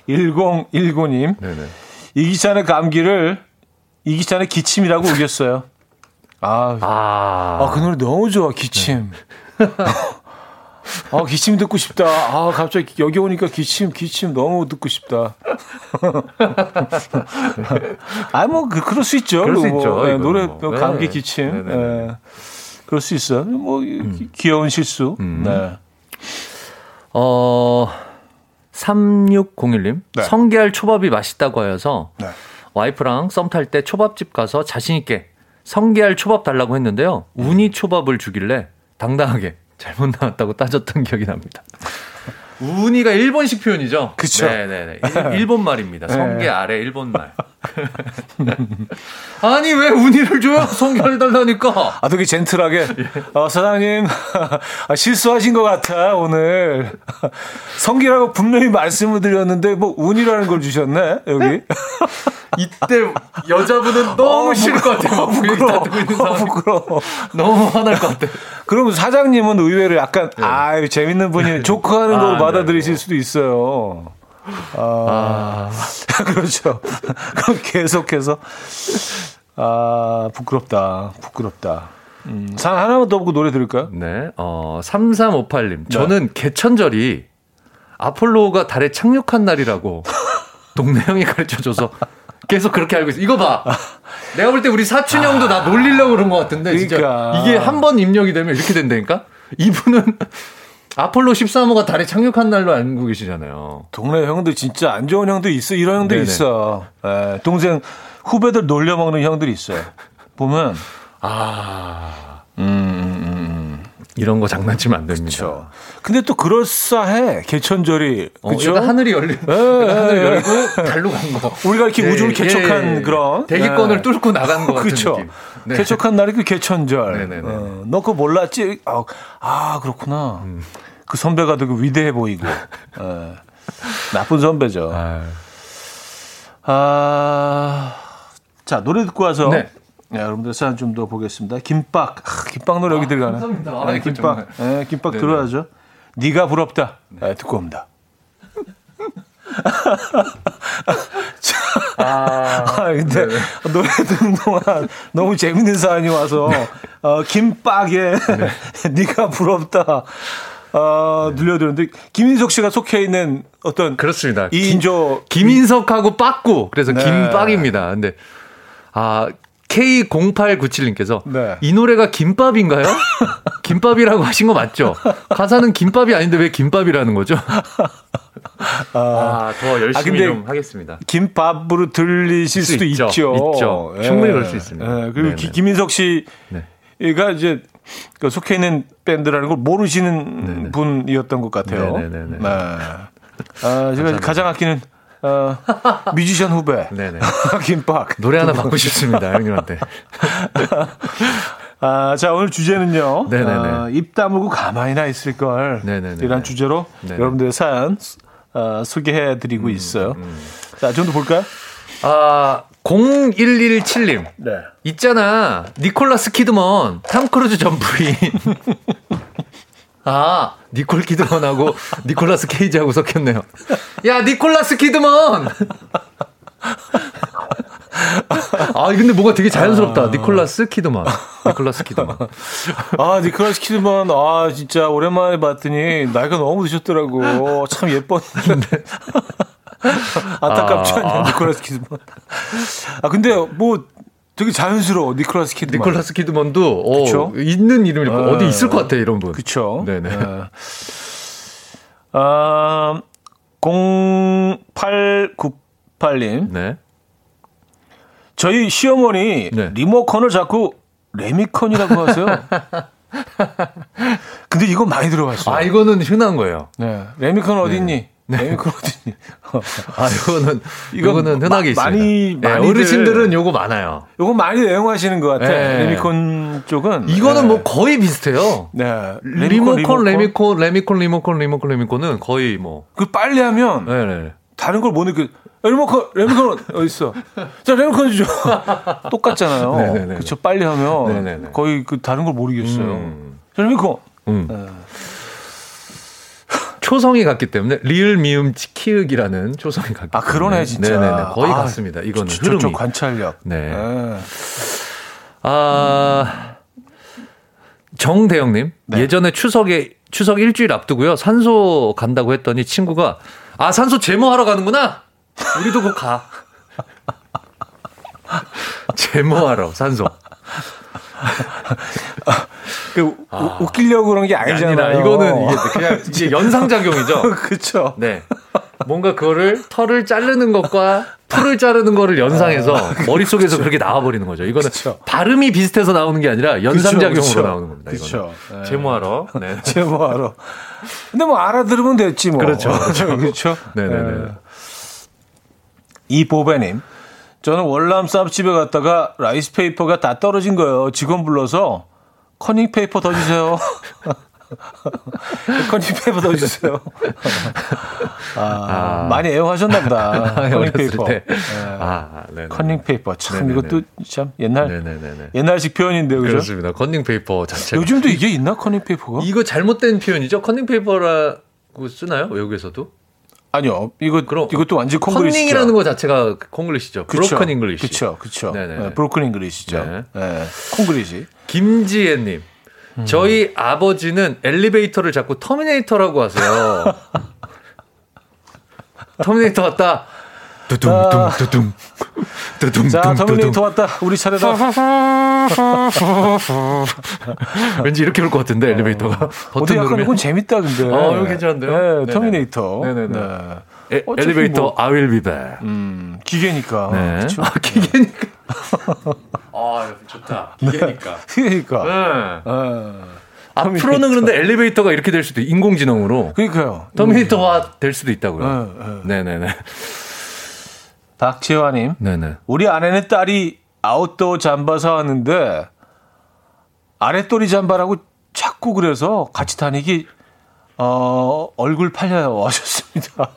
1019님. 네네. 이기찬의 감기를 이기찬의 기침이라고 우겼어요. 아, 아, 아, 그 노래 너무 좋아, 기침. 아, 기침 듣고 싶다. 아, 갑자기 여기 오니까 기침, 기침 너무 듣고 싶다. 아, 뭐, 그, 그럴 수 있죠. 그럴 수 뭐, 있죠, 예, 이거는 노래, 뭐. 감기, 네. 기침. 네네네. 예, 그럴 수 있어요. 뭐, 이- 귀여운 실수. 음. 네. 어, 3601님. 네. 성게알 초밥이 맛있다고 하여서 네. 와이프랑 썸 탈 때 초밥집 가서 자신 있게 성게알 초밥 달라고 했는데요. 우니 초밥을 주길래 당당하게 잘못 나왔다고 따졌던 기억이 납니다. 우니가 일본식 표현이죠? 네네네. 일- 일본 말입니다. 네. 성게알의 일본 말. 아니, 왜 우니를 줘요? 성게알 달라니까. 아, 되게 젠틀하게. 어, 사장님, 아, 실수하신 것 같아, 오늘. 성기라고 분명히 말씀을 드렸는데, 뭐, 운이라는 걸 주셨네, 여기. 이때 여자분은 너무 어, 싫을 것 같아요. 어, 부끄러워. 어. 부끄러워. 너무 화날 것 같아. 그럼 사장님은 의외로 약간, 아유, 재밌는 분이 조크하는 아, 걸로 네, 받아들이실 수도 있어요. 아, 그렇죠. 그럼 계속해서, 아, 부끄럽다. 부끄럽다. 음, 하나만 더 보고 노래 들을까요? 네. 어, 3358님. 저는 개천절이 아폴로가 달에 착륙한 날이라고 동네 형이 가르쳐 줘서 계속 그렇게 알고 있어. 이거 봐. 내가 볼 때 우리 사춘 형도 나 놀리려고 그런 것 같은데 진짜 그러니까. 이게 한 번 입력이 되면 이렇게 된다니까? 이분은 아폴로 13호가 달에 착륙한 날로 알고 계시잖아요. 동네 형들 진짜 안 좋은 형들 있어. 이런 형들. 있어. 예, 동생 후배들 놀려먹는 형들이 있어요. 보면 아, 음, 음, 음. 이런 거 장난치면 안 됩니다. 그렇죠. 근데 또 그럴싸해 개천절이 어, 그렇죠. 약간 하늘이 열리, 예, 하늘 예. 열고 달로 간 거. 우리가 이렇게 예, 우주를 예, 개척한 예, 예. 그런 대기권을 예. 뚫고 나간 것 같은 그렇죠. 느낌. 네. 개척한 날이 그 개천절. 네네네. 어, 너 그거 몰랐지? 아, 아, 그렇구나. 그 선배가 되게 위대해 보이고. 예. 나쁜 선배죠. 아, 아, 자, 노래 듣고 와서. 네. 네, 여러분들 사연 좀 더 보겠습니다. 김밥. 아, 김밥 노래 여기 들어가네. 감사합니다. 아, 네, 김밥. 네, 김밥 네네. 들어야죠. 네가 부럽다. 네, 듣고 옵니다. 아, 아, 근데 노래 듣는 동안 너무 재밌는 사연이 와서 어, 김밥에 네. 가 부럽다. 어, 들려드렸는데 김인석 씨가 속해 있는 어떤 그렇습니다. 이 인조 김인석하고 빠꾸. 그래서 네. 김빡입니다. 근데, 아, K0897님께서 네. 이 노래가 김밥인가요? 김밥이라고 하신 거 맞죠? 가사는 김밥이 아닌데 왜 김밥이라는 거죠? 아, 더 열심히 아, 좀 하겠습니다. 김밥으로 들리실 수 수도 있죠. 있죠. 있죠. 충분히 그럴 수 있습니다. 예, 그리고 네네. 기- 김인석 씨가 네. 이제 그 속해 있는 밴드라는 걸 모르시는 네네. 분이었던 것 같아요. 네네네네. 네. 아, 제가 가장 아끼는 어, 뮤지션 후배 네네. 김밥. 노래 하나 받고 싶습니다, 형님한테. 아, 자, 오늘 주제는요. 네네네. 아, 입 다물고 가만히나 있을 걸. 네네네. 이런 주제로 네네. 음, 여러분들의 사연 어, 소개해 드리고 있어요. 자, 좀 더 볼까요? 아, 0117님. 네. 있잖아. 니콜라스 키드먼, 탐 크루즈 전 부인. 아, 니콜 키드먼하고 니콜라스 케이지하고 섞였네요. 야, 니콜라스 키드먼! 아, 근데 뭐가 되게 자연스럽다. 니콜라스 키드먼. 니콜라스 키드먼. 아, 니콜라스 키드만, 아, 진짜 오랜만에 봤더니 나이가 너무 드셨더라고. 참 예뻤는데. 안타깝지 아, 않냐, 아. 니콜라스 키드만. 아, 근데 뭐 되게 자연스러워, 니콜라스 키드만. 니콜라스 키드먼도 어? 있는 이름일 거 아, 어디 있을 것 같아, 이런 분. 그쵸. 네네. 예. 아, 0898님. 네. 저희 시어머니 네. 리모컨을 자꾸 레미컨이라고 하세요. 근데 이거 많이 들어봤어요. 아, 이거는 흔한 거예요. 네. 레미컨 어딨니? 레미컨 어딨니? 아, 이거는, 이거 이거는 흔하게 마- 있습니다. 많이- 네, 어르신들은 요거 많아요. 요거 많이 애용하시는 것 같아. 네. 레미컨 쪽은. 이거는 네. 뭐 거의 비슷해요. 네. 리모컨, 레미콘, 레미콘, 리모컨, 리모컨, 레미콘은 거의 뭐. 그 빨리 하면 네네. 다른 걸 못 느껴. 리모컨, 레미컨 어딨어? 자, 레미컨 주죠. 똑같잖아요. 네네네. 그렇죠. 빨리 하면 네네네. 거의 그 다른 걸 모르겠어요. 음. 자, 레미컨. 음. 네. 초성이 같기 때문에 리을 미음 키읔이라는 초성이 같기 아, 그러네. 진짜. 네네네. 거의 아, 같습니다. 이거는 저- 흐름이. 관찰력. 네. 네. 아, 정대영님. 네. 예전에 추석에, 추석 일주일 앞두고요. 산소 간다고 했더니 친구가, 아, 산소 제모하러 가는구나? 우리도 곧 가. 제모하러, 산소. 그 우- 웃기려고 그런 게 아니잖아요. 아니라 이거는 이게 그냥 이게 연상작용이죠. 그렇죠. 네. 뭔가 그거를 털을 자르는 것과 풀을 자르는 거를 연상해서 머릿속에서 그렇게 나와버리는 거죠. 이거는 그쵸. 발음이 비슷해서 나오는 게 아니라 연상작용으로 그쵸. 나오는 겁니다. 그쵸. 이거는. 네. 제모하러. 네. 제모하러. 근데 뭐 알아들으면 됐지 뭐. 그렇죠. 그렇죠. 네네네. 네. 이보배님. 저는 월남쌈집에 갔다가 라이스 페이퍼가 다 떨어진 거예요. 직원 불러서 커닝 페이퍼 더 주세요. 커닝 페이퍼 더 주세요. 아, 많이 애용하셨나 보다. 어렸을 커닝 페이퍼. 때. 네. 아, 네. 커닝 페이퍼. 참 네네네. 이것도 참 옛날 네네네네. 옛날식 표현인데요. 그죠? 그렇습니다. 컨닝 페이퍼 자체가. 요즘도 이게 있나 커닝 페이퍼가? 이거 잘못된 표현이죠? 컨닝 페이퍼라고 쓰나요? 외국에서도? 아니요. 이거 그럼 이것도 완전 콩글리시죠. 컨닝이라는 거 자체가 콩글리시죠. broken English. 그렇죠. 그렇죠. 네네. broken English죠. 네. 네. 콩글리시. 김지혜님. 저희 아버지는 엘리베이터를 자꾸 터미네이터라고 하세요. 터미네이터 왔다. 두둥, 둥, 두둥. 두둥, 자, 둥, 터미네이터 두둥. 왔다. 우리 차례다. 왠지 이렇게 올 것 같은데, 엘리베이터가. 어디 버튼 누르면. 이건 재밌다 근데. 어, 이거 괜찮은데요? 네. 터미네이터. 네네네. 네. 에, 어차피 엘리베이터, 뭐, I will be back. 음, 기계니까. 네. 그렇죠? 아, 기계니까. 아, 좋다. 기계니까. 기계니까. 네. 어. 앞으로는 그런데 엘리베이터가 이렇게 될 수도 있 인공지능으로. 그러니까요. 터미네이터화 될 수도 있다고요. 어, 어. 네네네. 박재화님. 네네. 우리 아내는 딸이 아웃도어 잠바 사왔는데 아랫도리 잠바라고 자꾸 그래서 같이 다니기 어, 얼굴 팔려요 하셨습니다.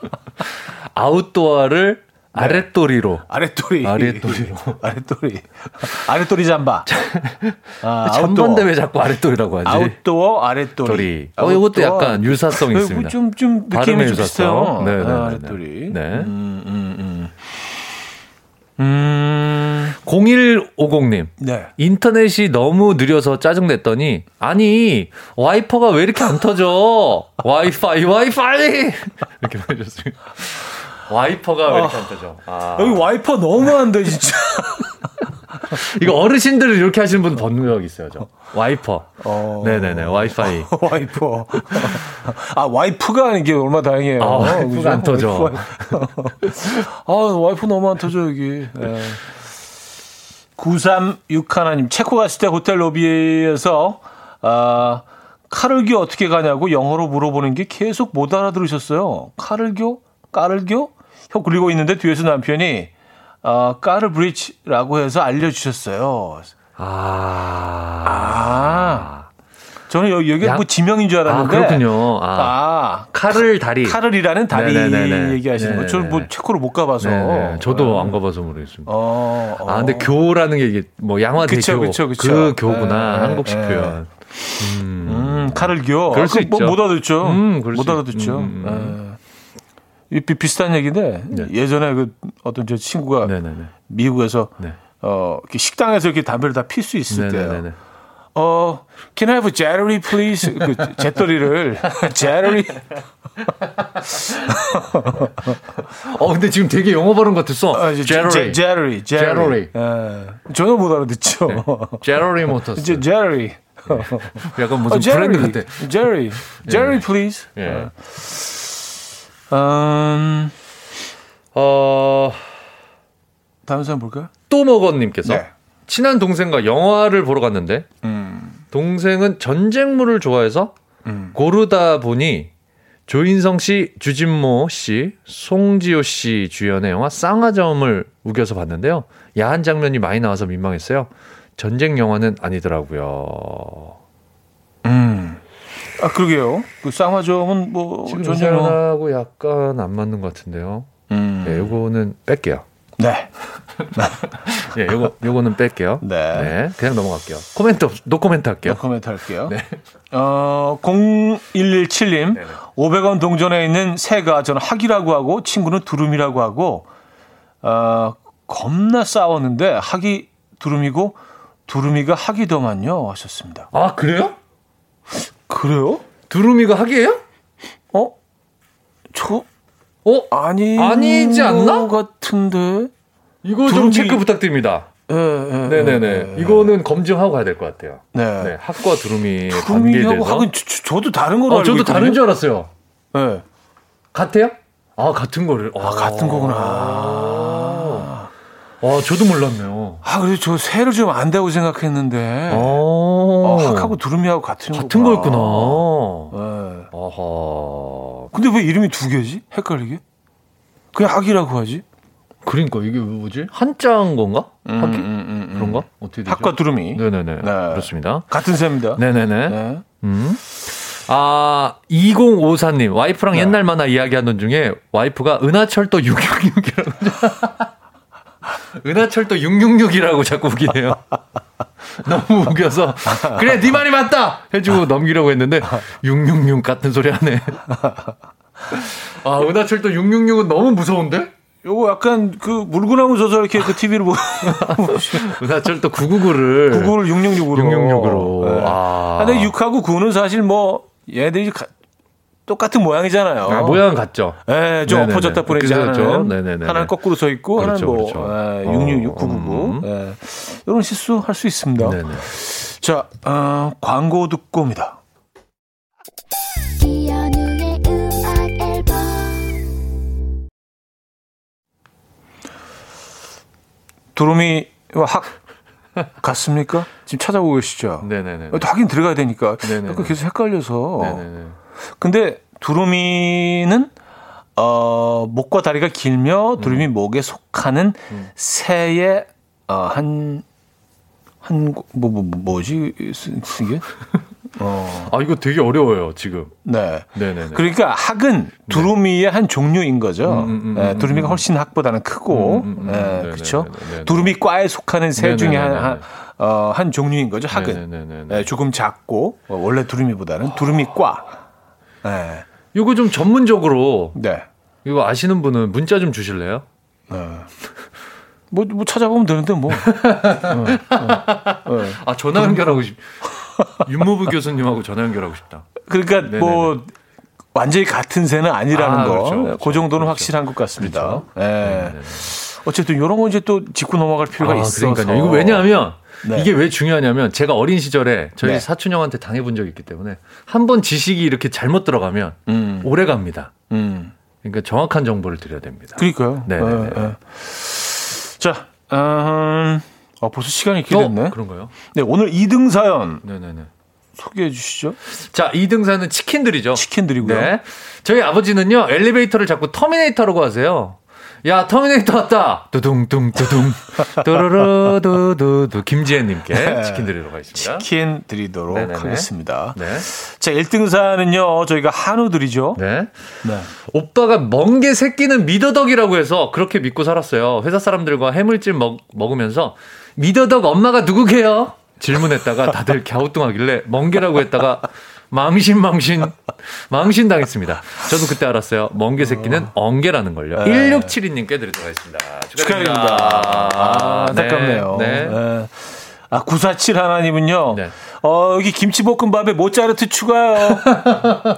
아웃도어를 아랫도리로. 아랫도리. 아랫도리로. 아랫도리. 아랫도리 잠바. 아, 잠반대 왜 자꾸 아랫도리라고 하지? 아웃도어 아랫도리. 도리. 어, 이것도. 약간 유사성이 네, 있습니다. 좀, 좀 느낌이 좀 비슷해요. 네, 네, 네, 아, 네. 아랫도리. 네. 음, 음, 음. 음, 0150님. 네. 인터넷이 너무 느려서 짜증냈더니 아니 와이퍼가 왜 이렇게 안 터져 와이파이 와이파이 이렇게 보내줬습니다 와이퍼가 왜 이렇게 안 터져 아, 여기 와이퍼 너무한데, 진짜. 이거 어르신들 이렇게 하시는 분 본 적 있어요 저 와이퍼 어. 네네네 와이파이 와이프. 아, 와이프가 이게 얼마나 다행이에요. 아, 와이프가? 안 터져. 아, 와이프 너무 안 터져, 여기. 네. 936 하나님, 체코 갔을 때 호텔 로비에서, 아, 카를교 어떻게 가냐고 영어로 물어보는 게 계속 못 알아들으셨어요. 카를교? 까를교? 혀 굴리고 있는데 뒤에서 남편이, 아, 까르 브리치라고 해서 알려주셨어요. 아, 아. 저는 여기, 여기 양- 뭐 지명인 줄아 알았는데. 그렇군요 아, 아, 칼을 다리 카를이라는 다리 네네네네. 얘기하시는 거. 저는 뭐 네네네. 체코를 못 가봐서. 네네. 저도 안 가봐서 모르겠습니다 어, 어. 아, 근데 교라는 게 이게 뭐 양화대 그쵸, 교. 그쵸, 그쵸. 그 교구나. 네, 한국식 네. 표현. 음. 음, 카를 교. 그럴 수 아, 그 뭐, 있죠. 못 알아듣죠. 음, 못 알아듣죠. 음, 음, 예. 이 비, 비슷한 얘기인데 네. 예전에 그 어떤 제 친구가 네네네. 미국에서 네. 어, 이렇게 식당에서 이렇게 담배를 다 필 수 있을 때요. 어, can I have a Jerry, please? 그 재떨이를 Jerry. 어, 근데 지금 되게 영어 발음 같았어. 아, 제러리. Jerry, Jerry. 예. 전혀 못 알아듣죠. 제러리 모터스. 이제 Jerry. 약간 무슨 어, 브랜드 Jerry, 같아. Jerry, Jerry, please. 예. 음, 어, 다음 사람 볼까요? 또 먹어님께서 네. 친한 동생과 영화를 보러 갔는데 음, 동생은 전쟁물을 좋아해서 음. 고르다 보니 조인성 씨, 주진모 씨, 송지효 씨 주연의 영화 쌍화점을 우겨서 봤는데요. 야한 장면이 많이 나와서 민망했어요. 전쟁 영화는 아니더라고요. 음. 아, 그러게요. 그 쌍화점은 뭐, 지금 전혀. 사연하고 약간 안 맞는 것 같은데요. 음. 네, 요거는 뺄게요. 네. 예, 요거, 요거는 뺄게요. 네. 그냥 넘어갈게요. 코멘트, 없- 노 코멘트 할게요. 네, 코멘트 할게요. 네. 어, 0117님, 네네. 500원 동전에 있는 새가 저는 학이라고 하고 친구는 두루미라고 하고, 어, 겁나 싸웠는데 학이 두rum이고 두루미가 학이더만요 하셨습니다. 아, 그래요? 그래요? 두루미가 학이에요? 어? 저 어? 아니 아니지 않나? 것 같은데. 이거 좀 두루미- 체크 부탁드립니다. 네 네네. 예, 예. 이거는 검증하고 가야 될 것 같아요. 네. 네. 학과 두루미 관계돼서. 학은 저, 저, 도 다른 거로 어, 알고 저도 있거든요. 다른 줄 알았어요. 네. 같아요? 아, 같은 거를. 아, 같은 거구나. 아, 아, 저도 몰랐네요. 아, 그래서 저 새를 좀 안다고 생각했는데. 어, 어, 학하고 두루미하고 같은 같은. 거였구나. 네. 아하. 근데 왜 이름이 두 개지? 헷갈리게? 그냥 학이라고 하지? 그러니까 이게 뭐지? 한자인 건가? 학기? 음, 음. 그런가? 어떻게 되죠? 학과 두루미. 네네네. 네. 그렇습니다. 같은 셈입니다. 네네네. 네. 음. 아, 2054님, 와이프랑 네. 옛날 만화 이야기하는 중에 와이프가 은하철도 666이라고. 은하철도 666이라고 자꾸 우기네요. 너무 우겨서. 그래, 네 말이 맞다! 해주고 넘기려고 했는데, 666 같은 소리 하네. 아, 은하철도 666은 너무 무서운데? 요거 약간 그 물구나무 조서 이렇게 그 TV로 보고 은하철도 999를 99를 666으로 666으로. 네. 아. 근데 6하고 9는 사실 뭐 얘들이 가, 똑같은 모양이잖아요. 아, 모양은 같죠. 예, 좀 네네네. 엎어졌다 뿌리지 그렇죠. 하나는 네네네. 하나는 거꾸로 서 있고 그렇죠, 하나는 뭐 그렇죠. 예, 666, 999. 음. 예. 이런 실수 할 수 있습니다. 네네. 자, 어, 광고 듣고 옵니다. 도로미와 학 같습니까? 지금 찾아보고 계시죠? 네네네. 어, 하긴 들어가야 되니까. 네네네. 계속 헷갈려서. 네네네. 근데 두루미는 어, 목과 다리가 길며 두루미 목에 속하는 새의 어, 한, 한, 뭐, 뭐, 뭐, 뭐지, 쓰- 이게? 어, 아, 이거 되게 어려워요, 지금. 네. 네네네. 그러니까 학은 두루미의 한 종류인 거죠. 음, 음, 음, 예, 음, 두루미가 훨씬 학보다는 크고, 음, 음, 음. 예, 네네네, 그렇죠. 두루미과에 속하는 새 중에 한. 한, 어, 한 종류인 거죠. 학은. 예, 조금 작고 어, 원래 두루미보다는 두루미과. 예, 이거 좀 전문적으로 네. 이거 아시는 분은 문자 좀 주실래요? 뭐, 뭐 찾아보면 되는데 뭐. 아, 전화 연결하고 싶. 윤무부 교수님하고 전화 연결하고 싶다. 그러니까 네네네. 뭐 완전히 같은 새는 아니라는 아, 거. 그렇죠, 그 그렇죠. 정도는 그렇죠. 확실한 것 같습니다. 그렇죠. 예. 네네네. 어쨌든 이런 거 이제 또 짚고 넘어갈 필요가 아, 있어서. 그러니까요. 이거 왜냐하면 네. 이게 왜 중요하냐면 제가 어린 시절에 저희 네. 사촌 형한테 당해본 적이 있기 때문에 한 번 지식이 이렇게 잘못 들어가면 음. 오래 갑니다. 음. 그러니까 정확한 정보를 드려야 됩니다. 그러니까요. 네네네. 예, 예. 자, 음, 어, 벌써 시간이. 어, 그런가요? 네, 오늘 2등 사연 네네네. 소개해 주시죠. 자, 2등 사는 치킨들이죠. 치킨 드리고요. 네. 저희 아버지는요, 엘리베이터를 자꾸 터미네이터라고 하세요. 야, 터미네이터 왔다! 두둥둥, 두둥. 또르르, 두두두. 김지혜님께 치킨 드리도록 하겠습니다. 치킨 드리도록 네네네. 하겠습니다. 네. 자, 1등 사연은요, 저희가 한우 드리죠. 네. 네. 오빠가 멍게 새끼는 미더덕이라고 해서 그렇게 믿고 살았어요. 회사 사람들과 해물찜 먹, 먹으면서 미더덕 엄마가 누구게요? 질문했다가 다들 갸우뚱하길래 멍게라고 했다가 망신 망신 망신 당했습니다. 저도 그때 알았어요. 멍게 새끼는 멍게라는 걸요. 네. 1672님 께 드리도록 하겠습니다. 축하드립니다. 아, 안타깝네요. 네. 네. 네. 아, 947 하나님은요. 네. 어, 여기 김치볶음밥에 모짜르트 추가요.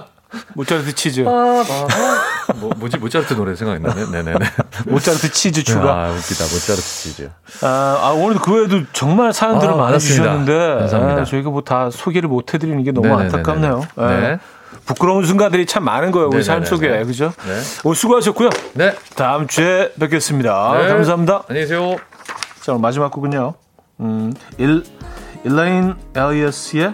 모짜르트 치즈. 뭐, 뭐지 모짜르트 노래 생각나네. 네네네. 모짜르트 치즈 추가. 아 웃기다 모짜르트 치즈. 아, 아, 오늘도 그 외에도 정말 사연들을 아, 많이 많았습니다. 주셨는데 감사합니다. 아, 저희가 뭐 다 소개를 못 해드리는 게 너무 네네네네. 안타깝네요. 예. 네. 부끄러운 순간들이 참 많은 거예요. 우리 삶. 속에. 그죠? 네. 오늘 수고하셨고요. 네. 다음 주에 뵙겠습니다. 네. 감사합니다. 안녕히 계세요. 자, 오늘 마지막 곡은요. 음, 일, 일라인 엘리어스의